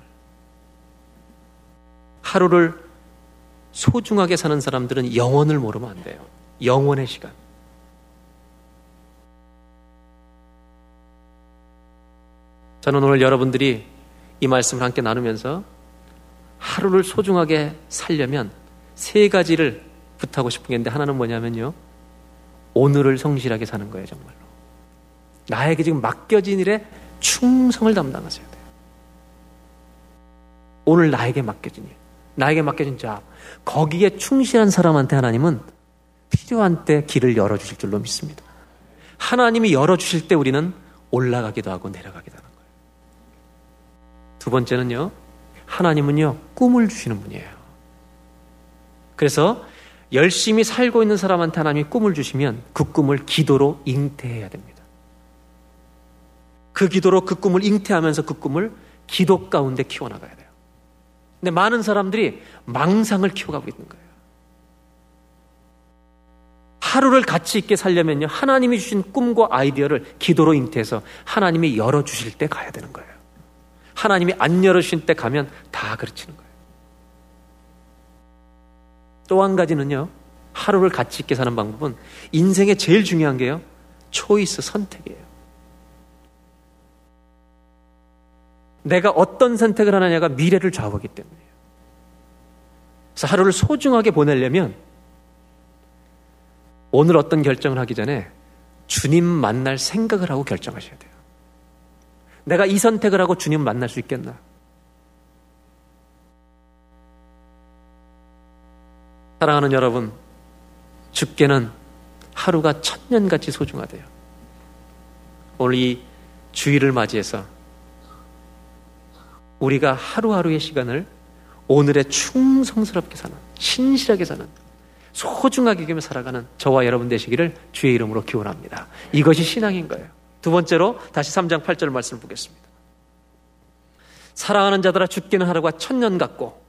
하루를 소중하게 사는 사람들은 영원을 모르면 안 돼요. 영원의 시간. 저는 오늘 여러분들이 이 말씀을 함께 나누면서 하루를 소중하게 살려면 세 가지를 부탁하고 싶은 게 있는데 하나는 뭐냐면요. 오늘을 성실하게 사는 거예요, 정말로. 나에게 지금 맡겨진 일에 충성을 담당하셔야 돼요. 오늘 나에게 맡겨진 일, 나에게 맡겨진 자, 거기에 충실한 사람한테 하나님은 필요한 때 길을 열어주실 줄로 믿습니다. 하나님이 열어주실 때 우리는 올라가기도 하고 내려가기도 하는 거예요. 두 번째는요, 하나님은요, 꿈을 주시는 분이에요. 그래서 열심히 살고 있는 사람한테 하나님이 꿈을 주시면 그 꿈을 기도로 잉태해야 됩니다. 그 기도로 그 꿈을 잉태하면서 그 꿈을 기도 가운데 키워나가야 돼요. 근데 많은 사람들이 망상을 키워가고 있는 거예요. 하루를 가치 있게 살려면요, 하나님이 주신 꿈과 아이디어를 기도로 잉태해서 하나님이 열어주실 때 가야 되는 거예요. 하나님이 안 열어주신 때 가면 다 그르치는 거예요. 또 한 가지는요, 하루를 가치 있게 사는 방법은 인생에 제일 중요한 게요, 초이스 선택이에요. 내가 어떤 선택을 하느냐가 미래를 좌우하기 때문이에요. 그래서 하루를 소중하게 보내려면 오늘 어떤 결정을 하기 전에 주님 만날 생각을 하고 결정하셔야 돼요. 내가 이 선택을 하고 주님 만날 수 있겠나? 사랑하는 여러분, 죽게는 하루가 천년같이 소중하대요. 오늘 이 주일을 맞이해서 우리가 하루하루의 시간을 오늘의 충성스럽게 사는, 신실하게 사는, 소중하게 여기며 살아가는 저와 여러분 되시기를 주의 이름으로 기원합니다. 이것이 신앙인 거예요. 두 번째로 다시 3장 8절 말씀을 보겠습니다. 사랑하는 자들아 죽기는 하루가 천년 같고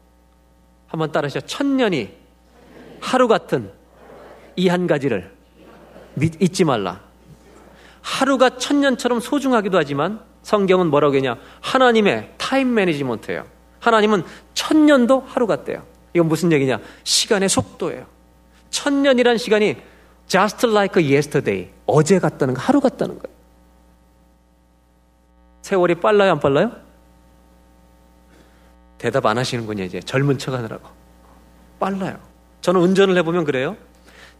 한번 따라하시죠. 천년이 하루 같은 이 한 가지를 믿, 잊지 말라. 하루가 천년처럼 소중하기도 하지만 성경은 뭐라고 했냐? 하나님의 타임 매니지먼트예요. 하나님은 천년도 하루 같대요. 이건 무슨 얘기냐? 시간의 속도예요. 천년이란 시간이 just like yesterday. 어제 같다는 거, 하루 같다는 거예요. 세월이 빨라요, 안 빨라요? 대답 안 하시는군요, 이제. 젊은 척 하느라고. 빨라요. 저는 운전을 해보면 그래요.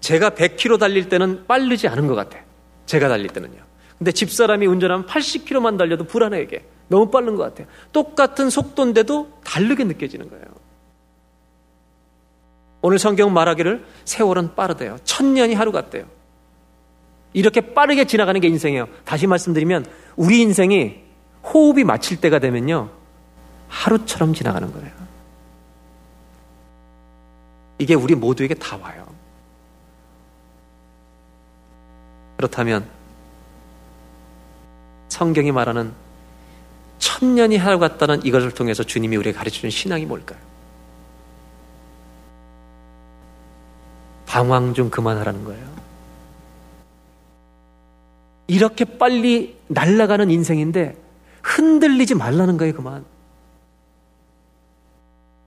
제가 100km 달릴 때는 빠르지 않은 것 같아요. 제가 달릴 때는요. 근데 집사람이 운전하면 80km만 달려도 불안해, 이게. 너무 빠른 것 같아요. 똑같은 속도인데도 다르게 느껴지는 거예요. 오늘 성경 말하기를 세월은 빠르대요. 천년이 하루 같대요. 이렇게 빠르게 지나가는 게 인생이에요. 다시 말씀드리면 우리 인생이 호흡이 마칠 때가 되면요. 하루처럼 지나가는 거예요. 이게 우리 모두에게 다 와요. 그렇다면 성경이 말하는 천년이 하루 같다는 이것을 통해서 주님이 우리에게 가르쳐준 신앙이 뭘까요? 방황 좀 그만하라는 거예요. 이렇게 빨리 날아가는 인생인데 흔들리지 말라는 거예요, 그만.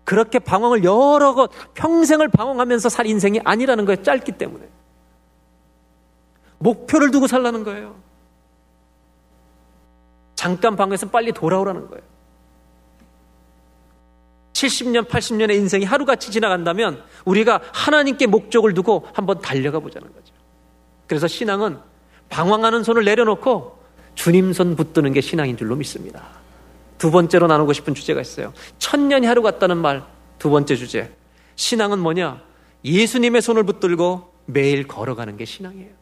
그렇게 방황을 여러 것, 평생을 방황하면서 살 인생이 아니라는 거예요, 짧기 때문에. 목표를 두고 살라는 거예요. 잠깐 방에서 빨리 돌아오라는 거예요. 70년, 80년의 인생이 하루같이 지나간다면 우리가 하나님께 목적을 두고 한번 달려가 보자는 거죠. 그래서 신앙은 방황하는 손을 내려놓고 주님 손 붙드는 게 신앙인 줄로 믿습니다. 두 번째로 나누고 싶은 주제가 있어요. 천년이 하루 같다는 말, 두 번째 주제. 신앙은 뭐냐? 예수님의 손을 붙들고 매일 걸어가는 게 신앙이에요.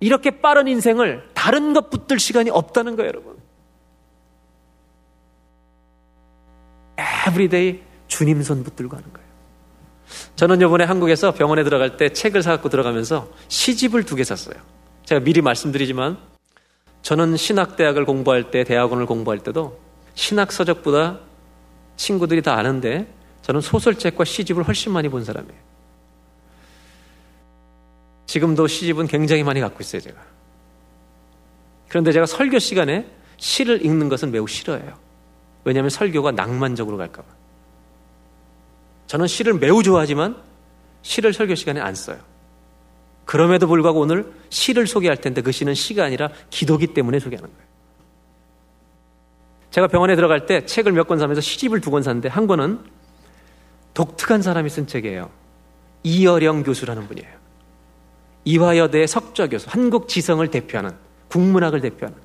이렇게 빠른 인생을 다른 것 붙들 시간이 없다는 거예요, 여러분. everyday 주님 손 붙들고 하는 거예요. 저는 이번에 한국에서 병원에 들어갈 때 책을 사갖고 들어가면서 시집을 두 개 샀어요. 제가 미리 말씀드리지만 저는 신학대학을 공부할 때, 대학원을 공부할 때도 신학 서적보다 친구들이 다 아는데 저는 소설책과 시집을 훨씬 많이 본 사람이에요. 지금도 시집은 굉장히 많이 갖고 있어요, 제가. 그런데 제가 설교 시간에 시를 읽는 것은 매우 싫어해요. 왜냐하면 설교가 낭만적으로 갈까봐. 저는 시를 매우 좋아하지만 시를 설교 시간에 안 써요. 그럼에도 불구하고 오늘 시를 소개할 텐데 그 시는 시가 아니라 기도기 때문에 소개하는 거예요. 제가 병원에 들어갈 때 책을 몇 권 사면서 시집을 두 권 샀는데 한 권은 독특한 사람이 쓴 책이에요. 이어령 교수라는 분이에요. 이화여대 석좌 교수, 한국 지성을 대표하는 국문학을 대표하는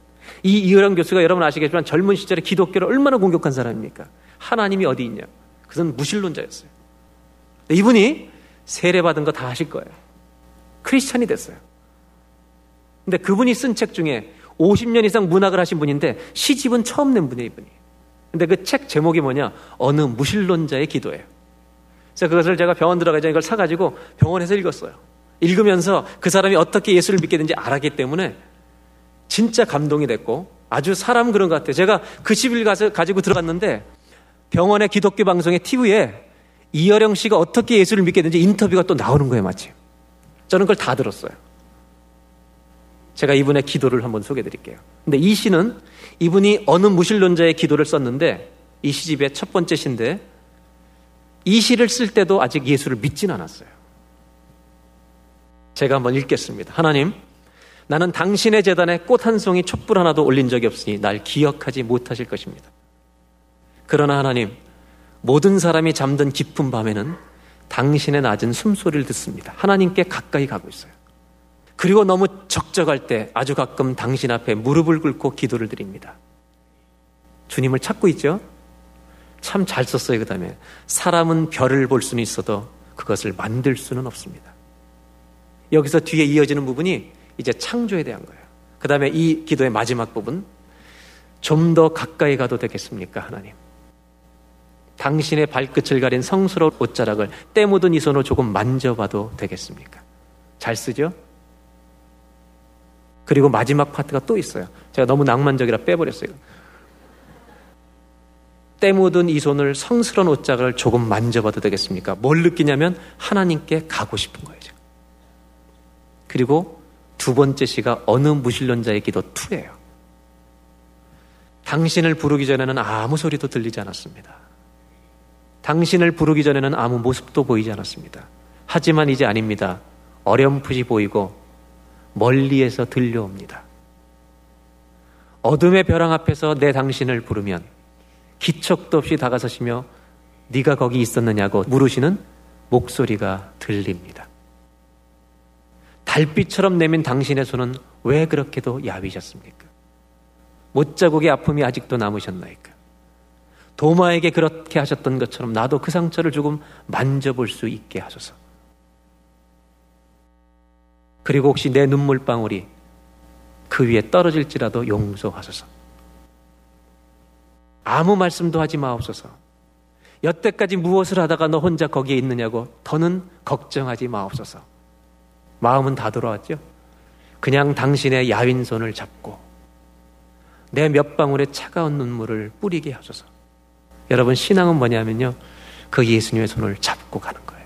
이 이어령 교수가 여러분 아시겠지만 젊은 시절에 기독교를 얼마나 공격한 사람입니까? 하나님이 어디 있냐? 그것은 무신론자였어요. 이분이 세례받은 거 다 아실 거예요. 크리스찬이 됐어요. 근데 그분이 쓴 책 중에 50년 이상 문학을 하신 분인데 시집은 처음 낸 분이에요, 이분이. 근데 그 책 제목이 뭐냐? 어느 무신론자의 기도예요. 그래서 그것을 제가 병원 들어가기 전에 이걸 사가지고 병원에서 읽었어요. 읽으면서 그 사람이 어떻게 예수를 믿게 된지 알았기 때문에 진짜 감동이 됐고 아주 사람 그런 것 같아요. 제가 그 집을 가서 가지고 들어갔는데 병원의 기독교 방송의 TV에 이여령 씨가 어떻게 예수를 믿게 된지 인터뷰가 또 나오는 거예요, 마침. 저는 그걸 다 들었어요. 제가 이분의 기도를 한번 소개해 드릴게요. 근데 이 시는 이분이 어느 무신론자의 기도를 썼는데 이 시집의 첫 번째 시인데 이 시를 쓸 때도 아직 예수를 믿진 않았어요. 제가 한번 읽겠습니다. 하나님, 나는 당신의 재단에 꽃 한 송이 촛불 하나도 올린 적이 없으니 날 기억하지 못하실 것입니다. 그러나 하나님, 모든 사람이 잠든 깊은 밤에는 당신의 낮은 숨소리를 듣습니다. 하나님께 가까이 가고 있어요. 그리고 너무 적적할 때 아주 가끔 당신 앞에 무릎을 꿇고 기도를 드립니다. 주님을 찾고 있죠? 참 잘 썼어요, 그 다음에. 사람은 별을 볼 수는 있어도 그것을 만들 수는 없습니다. 여기서 뒤에 이어지는 부분이 이제 창조에 대한 거예요. 그 다음에 이 기도의 마지막 부분. 좀 더 가까이 가도 되겠습니까, 하나님? 당신의 발끝을 가린 성스러운 옷자락을 때 묻은 이 손으로 조금 만져봐도 되겠습니까? 잘 쓰죠? 그리고 마지막 파트가 또 있어요. 제가 너무 낭만적이라 빼버렸어요. 때 묻은 이 손을 성스러운 옷자락을 조금 만져봐도 되겠습니까? 뭘 느끼냐면 하나님께 가고 싶은 거예요. 그리고 두 번째 시가 어느 무신론자의 기도 2예요. 당신을 부르기 전에는 아무 소리도 들리지 않았습니다. 당신을 부르기 전에는 아무 모습도 보이지 않았습니다. 하지만 이제 아닙니다. 어렴풋이 보이고 멀리에서 들려옵니다. 어둠의 벼랑 앞에서 내 당신을 부르면 기척도 없이 다가서시며 네가 거기 있었느냐고 물으시는 목소리가 들립니다. 달빛처럼 내민 당신의 손은 왜 그렇게도 야위셨습니까? 못자국의 아픔이 아직도 남으셨나이까? 도마에게 그렇게 하셨던 것처럼 나도 그 상처를 조금 만져볼 수 있게 하소서. 그리고 혹시 내 눈물방울이 그 위에 떨어질지라도 용서하소서. 아무 말씀도 하지 마옵소서. 여태까지 무엇을 하다가 너 혼자 거기에 있느냐고 더는 걱정하지 마옵소서. 마음은 다 돌아왔죠? 그냥 당신의 야윈 손을 잡고 내 몇 방울의 차가운 눈물을 뿌리게 하소서. 여러분, 신앙은 뭐냐면요. 그 예수님의 손을 잡고 가는 거예요.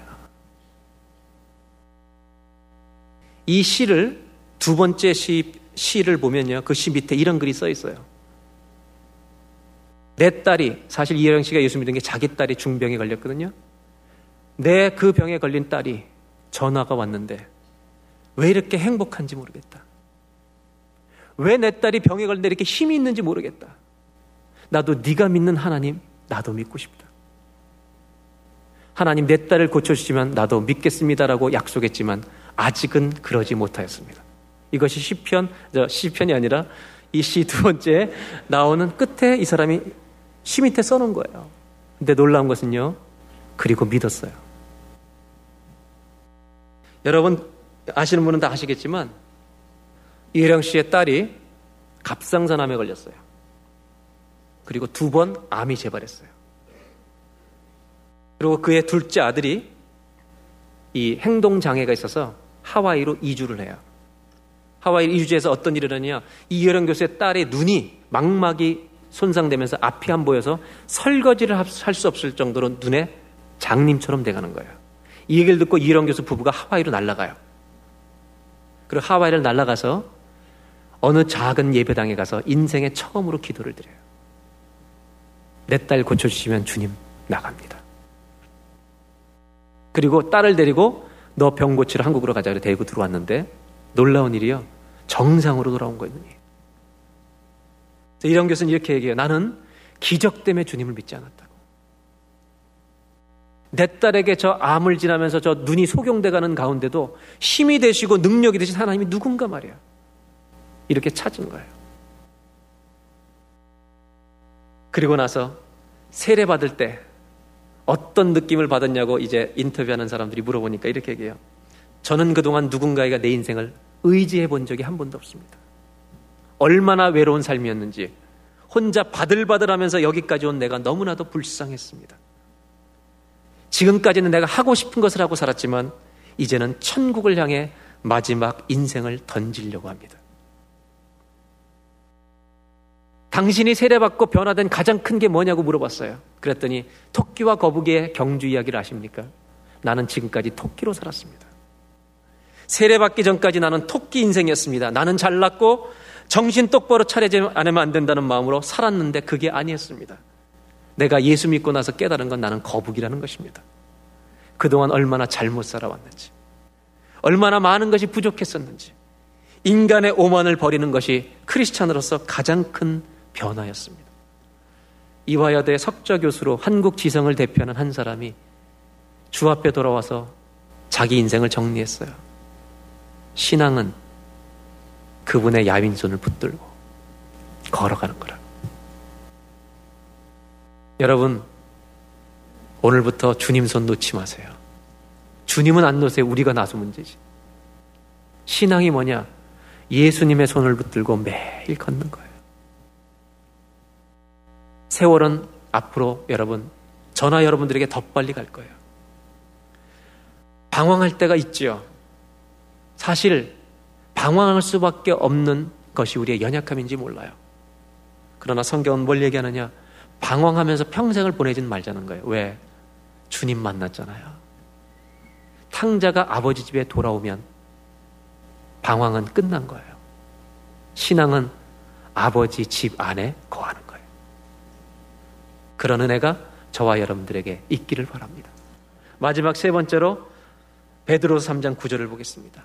이 시를 두 번째 시, 시를 보면요. 그 시 밑에 이런 글이 써 있어요. 내 딸이, 사실 이혜령 씨가 예수 믿은 게 자기 딸이 중병에 걸렸거든요. 내 그 병에 걸린 딸이 전화가 왔는데 왜 이렇게 행복한지 모르겠다. 왜 내 딸이 병에 걸린데 이렇게 힘이 있는지 모르겠다. 나도 네가 믿는 하나님 나도 믿고 싶다. 하나님 내 딸을 고쳐주시면 나도 믿겠습니다라고 약속했지만 아직은 그러지 못하였습니다. 이것이 시편, 저 시편이 아니라 이 시 두 번째 나오는 끝에 이 사람이 시 밑에 써놓은 거예요. 근데 놀라운 것은요. 그리고 믿었어요. 여러분 아시는 분은 다 아시겠지만 이혜령 씨의 딸이 갑상선암에 걸렸어요. 그리고 두 번 암이 재발했어요. 그리고 그의 둘째 아들이 이 행동 장애가 있어서 하와이로 이주를 해요. 하와이 이주지에서 어떤 일을 하냐? 이혜령 교수의 딸의 눈이 망막이 손상되면서 앞이 안 보여서 설거지를 할 수 없을 정도로 눈에 장님처럼 돼가는 거예요. 이 얘기를 듣고 이혜령 교수 부부가 하와이로 날아가요. 그리고 하와이를 날아가서 어느 작은 예배당에 가서 인생의 처음으로 기도를 드려요. 내 딸 고쳐주시면 주님 나갑니다. 그리고 딸을 데리고 너 병 고치러 한국으로 가자 그래 데리고 들어왔는데 놀라운 일이요. 정상으로 돌아온 거예요. 이런 교수는 이렇게 얘기해요. 나는 기적 때문에 주님을 믿지 않았다고. 내 딸에게 저 암을 지나면서 저 눈이 소경돼 가는 가운데도 힘이 되시고 능력이 되신 하나님이 누군가 말이야. 이렇게 찾은 거예요. 그리고 나서 세례 받을 때 어떤 느낌을 받았냐고 이제 인터뷰하는 사람들이 물어보니까 이렇게 얘기해요. 저는 그동안 누군가가 내 인생을 의지해 본 적이 한 번도 없습니다. 얼마나 외로운 삶이었는지 혼자 바들바들 하면서 여기까지 온 내가 너무나도 불쌍했습니다. 지금까지는 내가 하고 싶은 것을 하고 살았지만 이제는 천국을 향해 마지막 인생을 던지려고 합니다. 당신이 세례받고 변화된 가장 큰 게 뭐냐고 물어봤어요. 그랬더니 토끼와 거북이의 경주 이야기를 아십니까? 나는 지금까지 토끼로 살았습니다. 세례받기 전까지 나는 토끼 인생이었습니다. 나는 잘났고 정신 똑바로 차리지 않으면 안 된다는 마음으로 살았는데 그게 아니었습니다. 내가 예수 믿고 나서 깨달은 건 나는 거북이라는 것입니다. 그동안 얼마나 잘못 살아왔는지, 얼마나 많은 것이 부족했었는지, 인간의 오만을 버리는 것이 크리스찬으로서 가장 큰 변화였습니다. 이화여대 석좌 교수로 한국 지성을 대표하는 한 사람이 주 앞에 돌아와서 자기 인생을 정리했어요. 신앙은 그분의 야윈 손을 붙들고 걸어가는 거라. 여러분, 오늘부터 주님 손 놓지 마세요. 주님은 안 놓으세요. 우리가 나서 문제지. 신앙이 뭐냐? 예수님의 손을 붙들고 매일 걷는 거예요. 세월은 앞으로 여러분, 저나 여러분들에게 더 빨리 갈 거예요. 방황할 때가 있지요. 사실 방황할 수밖에 없는 것이 우리의 연약함인지 몰라요. 그러나 성경은 뭘 얘기하느냐? 방황하면서 평생을 보내진 말자는 거예요. 왜? 주님 만났잖아요. 탕자가 아버지 집에 돌아오면 방황은 끝난 거예요. 신앙은 아버지 집 안에 거하는 거예요. 그런 은혜가 저와 여러분들에게 있기를 바랍니다. 마지막 세 번째로 베드로서 3장 9절을 보겠습니다.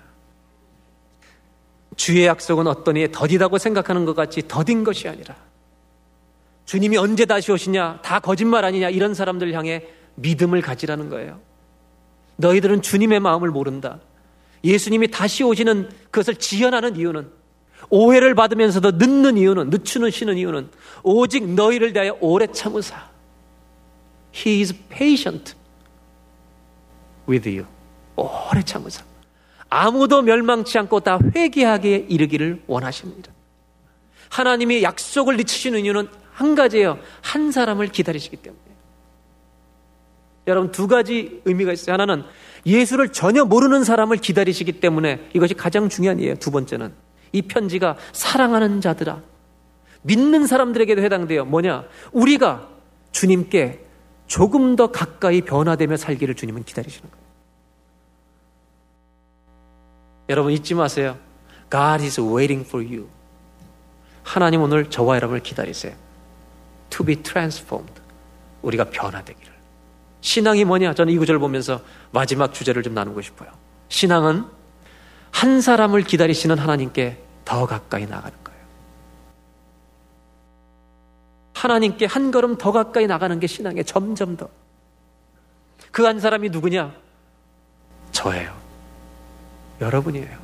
주의 약속은 어떤 이에 더디다고 생각하는 것 같이 더딘 것이 아니라 주님이 언제 다시 오시냐 다 거짓말 아니냐 이런 사람들 향해 믿음을 가지라는 거예요. 너희들은 주님의 마음을 모른다. 예수님이 다시 오시는 그것을 지연하는 이유는 오해를 받으면서도 늦는 이유는 늦추는 쉬는 이유는 오직 너희를 대하여 오래 참으사 He is patient with you. 오래 참으사. 아무도 멸망치 않고 다 회개하게 이르기를 원하십니다. 하나님이 약속을 늦추시는 이유는 한 가지예요. 한 사람을 기다리시기 때문에. 여러분 두 가지 의미가 있어요. 하나는 예수를 전혀 모르는 사람을 기다리시기 때문에 이것이 가장 중요한 이에요. 두 번째는 이 편지가 사랑하는 자들아 믿는 사람들에게도 해당돼요. 뭐냐? 우리가 주님께 조금 더 가까이 변화되며 살기를 주님은 기다리시는 거예요. 여러분 잊지 마세요. God is waiting for you. 하나님 오늘 저와 여러분을 기다리세요. To be transformed. 우리가 변화되기를. 신앙이 뭐냐? 저는 이 구절을 보면서 마지막 주제를 좀 나누고 싶어요. 신앙은 한 사람을 기다리시는 하나님께 더 가까이 나가는 거예요. 하나님께 한 걸음 더 가까이 나가는 게 신앙에 점점 더. 그 한 사람이 누구냐? 저예요. 여러분이에요.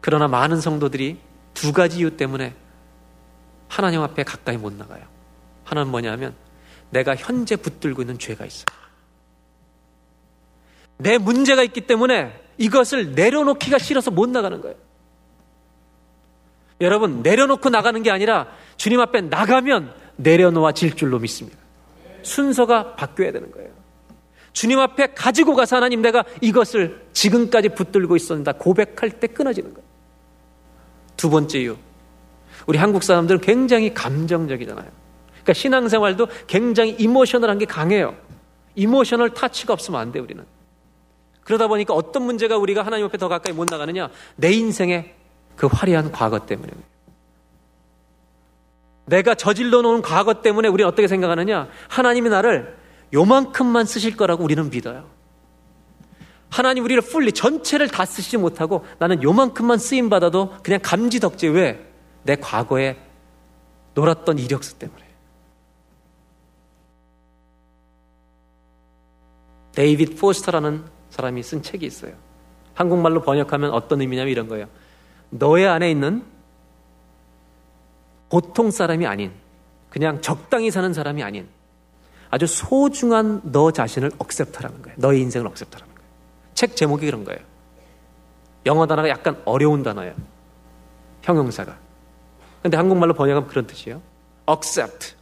그러나 많은 성도들이 두 가지 이유 때문에 하나님 앞에 가까이 못 나가요. 하나는 뭐냐면 내가 현재 붙들고 있는 죄가 있어요. 내 문제가 있기 때문에 이것을 내려놓기가 싫어서 못 나가는 거예요. 여러분, 내려놓고 나가는 게 아니라 주님 앞에 나가면 내려놓아질 줄로 믿습니다. 순서가 바뀌어야 되는 거예요. 주님 앞에 가지고 가서 하나님 내가 이것을 지금까지 붙들고 있었는다 고백할 때 끊어지는 거예요. 두 번째 이유. 우리 한국 사람들은 굉장히 감정적이잖아요. 그러니까 신앙생활도 굉장히 emotional한 게 강해요. emotional touch가 없으면 안 돼, 우리는. 그러다 보니까 어떤 문제가 우리가 하나님 앞에 더 가까이 못 나가느냐? 내 인생의 그 화려한 과거 때문에. 내가 저질러 놓은 과거 때문에 우리는 어떻게 생각하느냐? 하나님이 나를 요만큼만 쓰실 거라고 우리는 믿어요. 하나님 우리를 풀리 전체를 다 쓰시지 못하고 나는 요만큼만 쓰임 받아도 그냥 감지 덕지 왜? 내 과거에 놀았던 이력서 때문에. 데이빗 포스터라는 사람이 쓴 책이 있어요. 한국말로 번역하면 어떤 의미냐면 이런 거예요. 너의 안에 있는 보통 사람이 아닌 그냥 적당히 사는 사람이 아닌 아주 소중한 너 자신을 accept라는 거예요. 너의 인생을 accept라는 거예요. 책 제목이 그런 거예요. 영어 단어가 약간 어려운 단어예요. 형용사가. 근데 한국말로 번역하면 그런 뜻이에요. accept.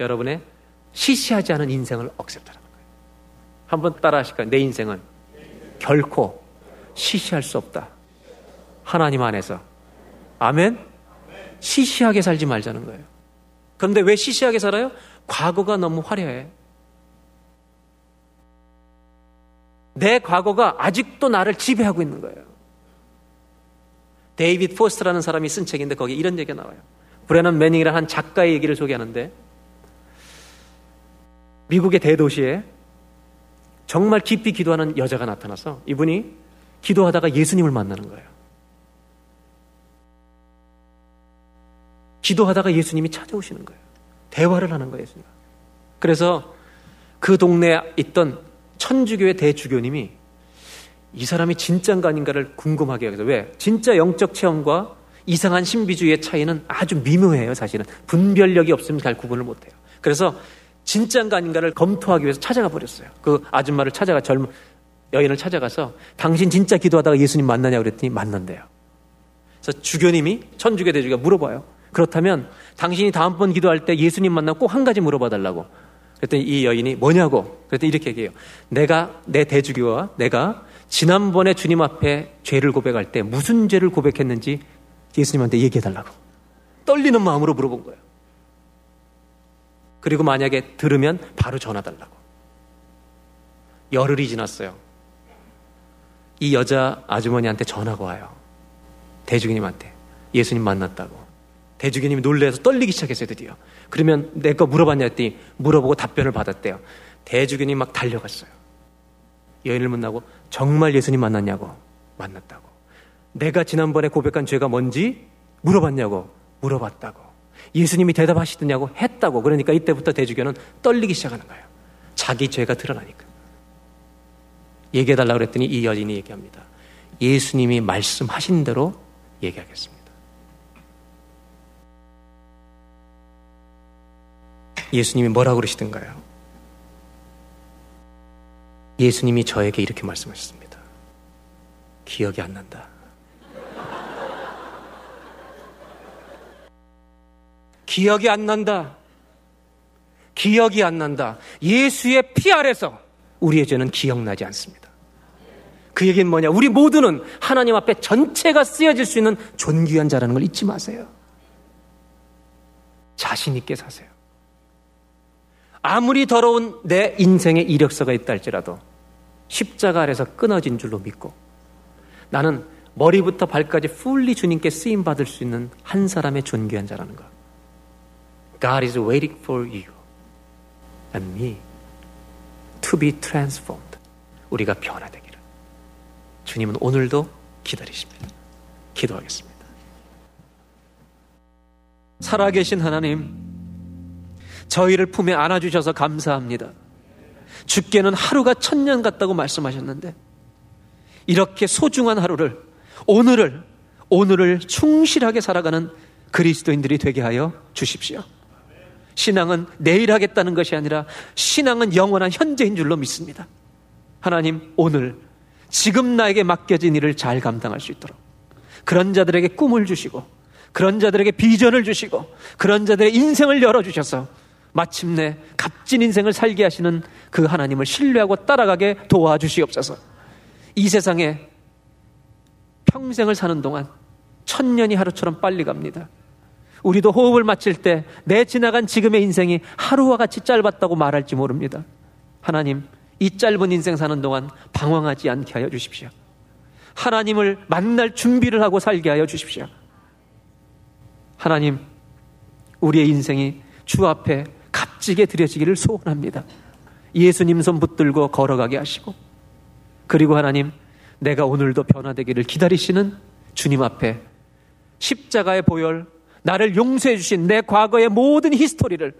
여러분의 시시하지 않은 인생을 accept라는 거예요. 한번 따라 하실까요? 내 인생은 결코 시시할 수 없다. 하나님 안에서. 아멘? 시시하게 살지 말자는 거예요. 그런데 왜 시시하게 살아요? 과거가 너무 화려해. 내 과거가 아직도 나를 지배하고 있는 거예요. 데이빗 포스터라는 사람이 쓴 책인데 거기에 이런 얘기가 나와요. 브레넌 매닝이라는 한 작가의 얘기를 소개하는데 미국의 대도시에 정말 깊이 기도하는 여자가 나타나서 이분이 기도하다가 예수님을 만나는 거예요. 기도하다가 예수님이 찾아오시는 거예요. 대화를 하는 거예요, 예수님. 그래서 그 동네에 있던 천주교의 대주교님이 이 사람이 진짜인가 아닌가를 궁금하게 하겠어. 왜? 진짜 영적 체험과 이상한 신비주의의 차이는 아주 미묘해요, 사실은. 분별력이 없으면 잘 구분을 못 해요. 그래서 진짜인가 아닌가를 검토하기 위해서 찾아가 버렸어요. 그 아줌마를 찾아가 젊은 여인을 찾아가서 당신 진짜 기도하다가 예수님 만나냐고 그랬더니 만난대요. 그래서 주교님이 천주교 대주교가 물어봐요. 그렇다면 당신이 다음번 기도할 때 예수님 만나고 꼭한 가지 물어봐 달라고. 그랬더니 이 여인이 뭐냐고. 그랬더니 이렇게 얘기해요. 내가 내 대주교와 내가 지난번에 주님 앞에 죄를 고백할 때 무슨 죄를 고백했는지 예수님한테 얘기해 달라고. 떨리는 마음으로 물어본 거예요. 그리고 만약에 들으면 바로 전화 달라고. 열흘이 지났어요. 이 여자 아주머니한테 전화가 와요. 대주교님한테. 예수님 만났다고. 대주교님이 놀래서 떨리기 시작했어요, 드디어. 그러면 내 거 물어봤냐 했더니 물어보고 답변을 받았대요. 대주교님 막 달려갔어요. 여인을 만나고 정말 예수님 만났냐고. 만났다고. 내가 지난번에 고백한 죄가 뭔지 물어봤냐고. 물어봤다고. 예수님이 대답하시더냐고 했다고. 그러니까 이때부터 대주교는 떨리기 시작하는 거예요. 자기 죄가 드러나니까. 얘기해달라고 그랬더니 이 여인이 얘기합니다. 예수님이 말씀하신 대로 얘기하겠습니다. 예수님이 뭐라고 그러시던가요? 예수님이 저에게 이렇게 말씀하셨습니다. 기억이 안 난다. 기억이 안 난다. 기억이 안 난다. 예수의 피 아래서 우리의 죄는 기억나지 않습니다. 그 얘기는 뭐냐? 우리 모두는 하나님 앞에 전체가 쓰여질 수 있는 존귀한 자라는 걸 잊지 마세요. 자신 있게 사세요. 아무리 더러운 내 인생의 이력서가 있다 할지라도 십자가 아래서 끊어진 줄로 믿고 나는 머리부터 발까지 풀리 주님께 쓰임 받을 수 있는 한 사람의 존귀한 자라는 것. God is waiting for you and me to be transformed. 우리가 변화되기를. 주님은 오늘도 기다리십니다. 기도하겠습니다. 살아계신 하나님, 저희를 품에 안아주셔서 감사합니다. 죽게는 하루가 천년 같다고 말씀하셨는데, 이렇게 소중한 하루를, 오늘을, 오늘을 충실하게 살아가는 그리스도인들이 되게 하여 주십시오. 신앙은 내일 하겠다는 것이 아니라 신앙은 영원한 현재인 줄로 믿습니다. 하나님, 오늘, 지금 나에게 맡겨진 일을 잘 감당할 수 있도록 그런 자들에게 꿈을 주시고 그런 자들에게 비전을 주시고 그런 자들의 인생을 열어 주셔서 마침내 값진 인생을 살게 하시는 그 하나님을 신뢰하고 따라가게 도와주시옵소서. 이 세상에 평생을 사는 동안 천년이 하루처럼 빨리 갑니다. 우리도 호흡을 마칠 때 내 지나간 지금의 인생이 하루와 같이 짧았다고 말할지 모릅니다. 하나님, 이 짧은 인생 사는 동안 방황하지 않게 하여 주십시오. 하나님을 만날 준비를 하고 살게 하여 주십시오. 하나님, 우리의 인생이 주 앞에 값지게 드려지기를 소원합니다. 예수님 손 붙들고 걸어가게 하시고, 그리고 하나님, 내가 오늘도 변화되기를 기다리시는 주님 앞에 십자가의 보혈, 나를 용서해 주신 내 과거의 모든 히스토리를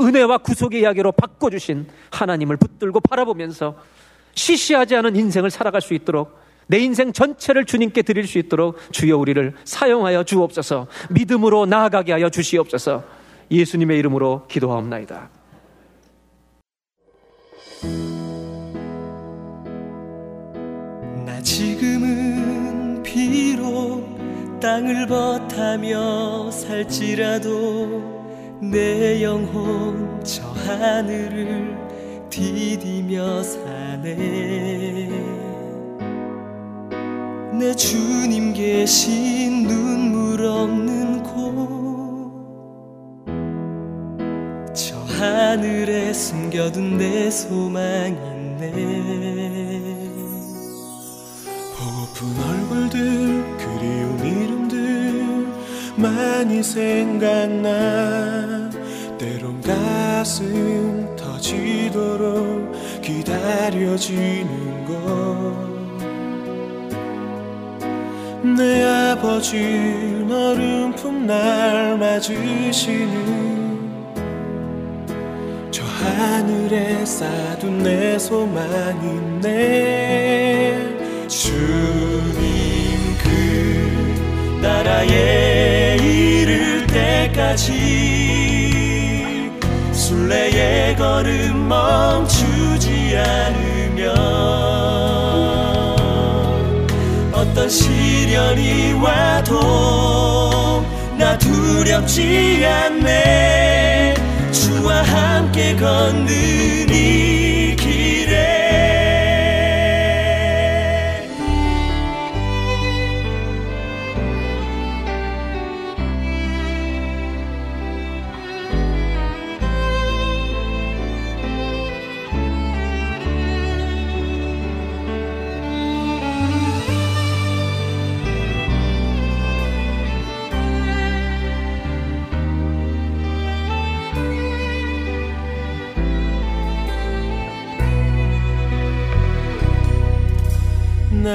은혜와 구속의 이야기로 바꿔 주신 하나님을 붙들고 바라보면서 시시하지 않은 인생을 살아갈 수 있도록 내 인생 전체를 주님께 드릴 수 있도록 주여 우리를 사용하여 주옵소서 믿음으로 나아가게 하여 주시옵소서 예수님의 이름으로 기도하옵나이다. 나 지금은 비록 땅을 버타며 살지라도 내 영혼 저 하늘을 디디며 사네 내 주님 계신 눈물 없는 하늘에 숨겨둔 내 소망 있네. 보고픈 얼굴들 그리운 이름들 많이 생각나. 때론 가슴 터지도록 기다려지는 것 내 아버지 너른 품 날 맞으시는 저 하늘에 쌓둔 내 소망이네. 주님 그 나라에 이를 때까지 순례의 걸음 멈추지 않으면 어떤 시련이 와도 나 두렵지 않네 주와 함께 걷는 이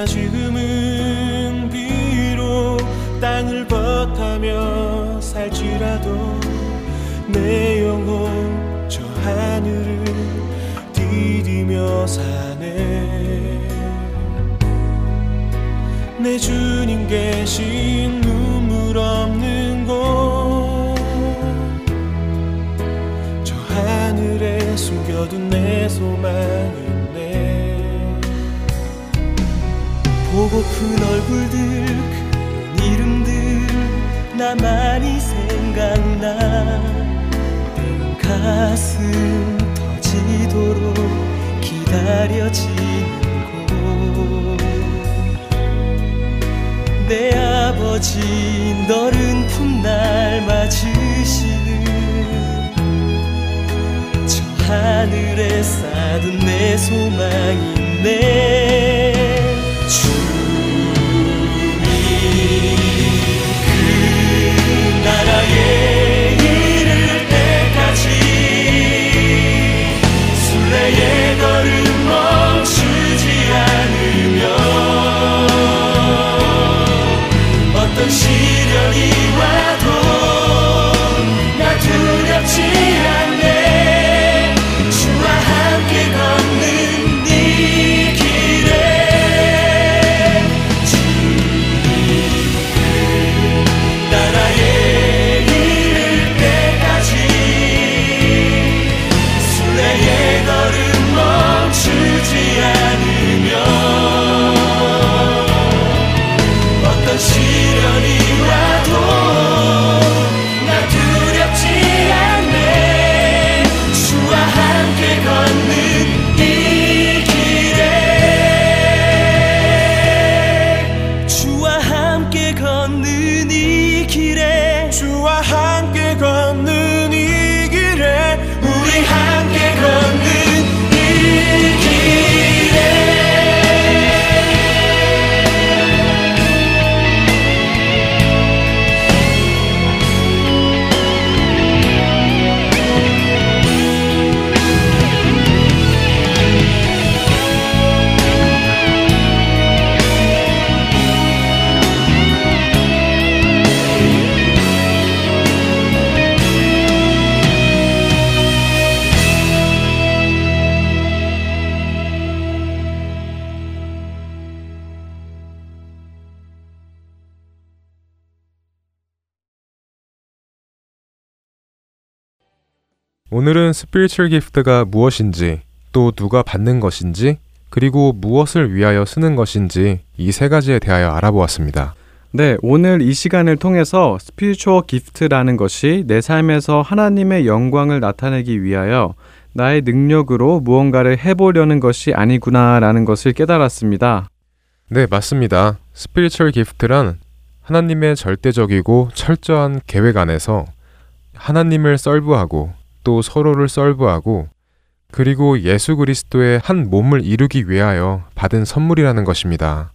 나 지금은 비록 땅을 버타며 살지라도 내 영혼 저 하늘을 디디며 사네. 내 주님 계신 눈물 없는 곳저 숨겨둔 내 소망이 보고픈 얼굴들 그 이름들 나만이 생각나. 때론 가슴 터지도록 기다려지는 곳내 아버지 너른 풋날 맞으시는 저 하늘에 쌓둔 내 소망이 있 spiritual gift가 무엇인지, 또 누가 받는 것인지, 그리고 무엇을 위하여 쓰는 것인지 이 세 가지에 대하여 알아보았습니다. 네, 오늘 이 시간을 통해서 spiritual gift라는 것이 내 삶에서 하나님의 영광을 나타내기 위하여 나의 능력으로 무언가를 해보려는 것이 아니구나라는 것을 깨달았습니다. 네, 맞습니다. spiritual gift란 하나님의 절대적이고 철저한 계획 안에서 하나님을 썰부하고 또 서로를 썰부하고 그리고 예수 그리스도의 한 몸을 이루기 위하여 받은 선물이라는 것입니다.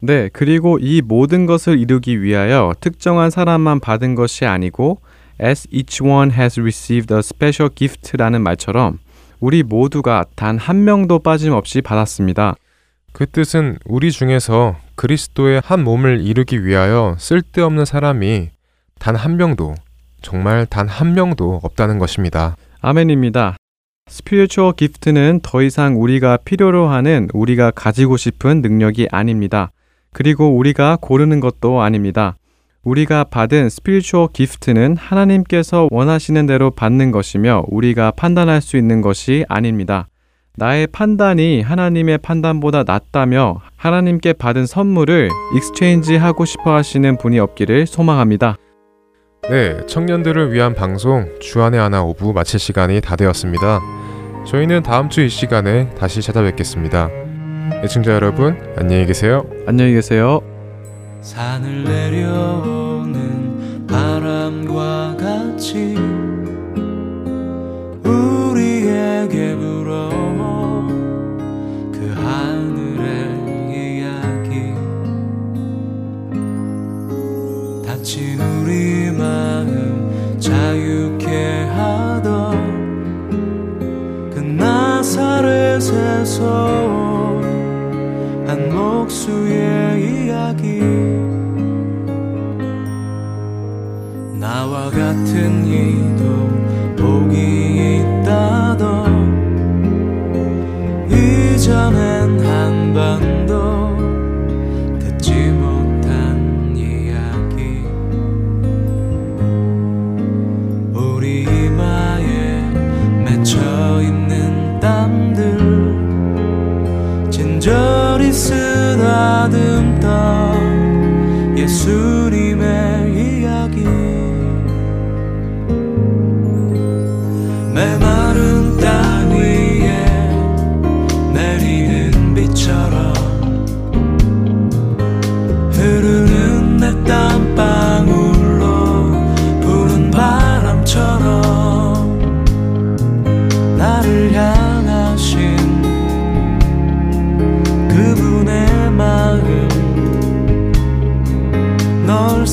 네, 그리고 이 모든 것을 이루기 위하여 특정한 사람만 받은 것이 아니고 as each one has received a special gift라는 말처럼 우리 모두가 단 한 명도 빠짐없이 받았습니다. 그 뜻은 우리 중에서 그리스도의 한 몸을 이루기 위하여 쓸데없는 사람이 단 한 명도 정말 단 한 명도 없다는 것입니다. 아멘입니다. spiritual gift는 더 이상 우리가 필요로 하는 우리가 가지고 싶은 능력이 아닙니다. 그리고 우리가 고르는 것도 아닙니다. 우리가 받은 spiritual gift는 하나님께서 원하시는 대로 받는 것이며 우리가 판단할 수 있는 것이 아닙니다. 나의 판단이 하나님의 판단보다 낫다며 하나님께 받은 선물을 exchange 하고 싶어 하시는 분이 없기를 소망합니다. 네, 청년들을 위한 방송 주안의 하나 오 부 마칠 시간이 다 되었습니다. 저희는 다음 주 이 시간에 다시 찾아뵙겠습니다. 애청자 여러분, 안녕히 계세요. 안녕히 계세요. 산을 내려오는 바람과 같이 우리에게 다친 우리 마음 자유케 하던 그 나사렛에서 한 목수의 이야기. 나와 같은 이도 복이 있다던 이전엔 한 번도 간절히 쓰다듬던 예수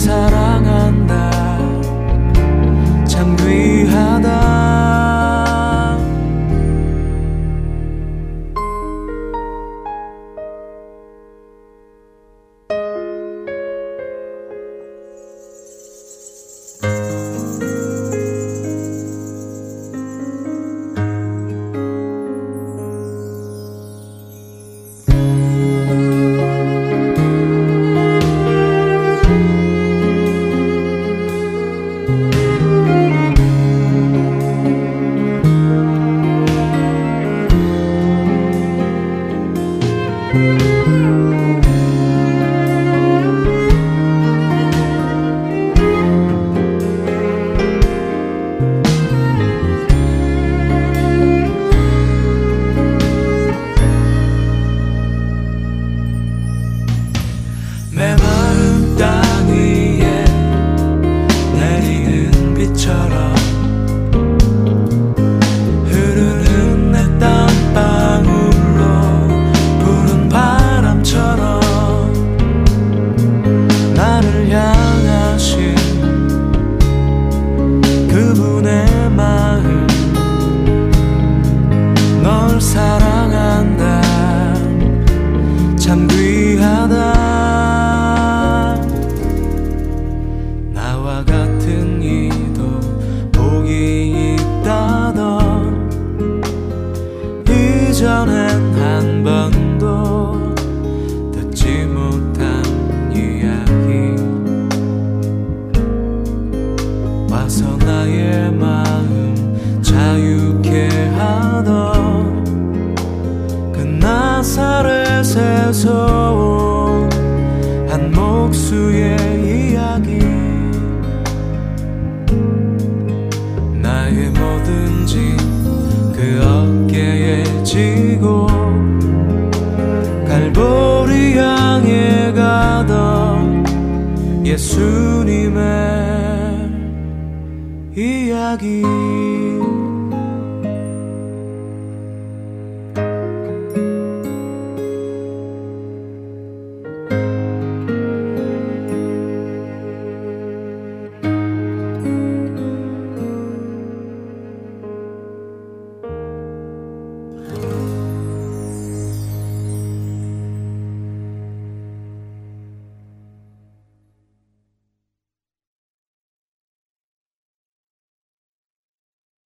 사랑.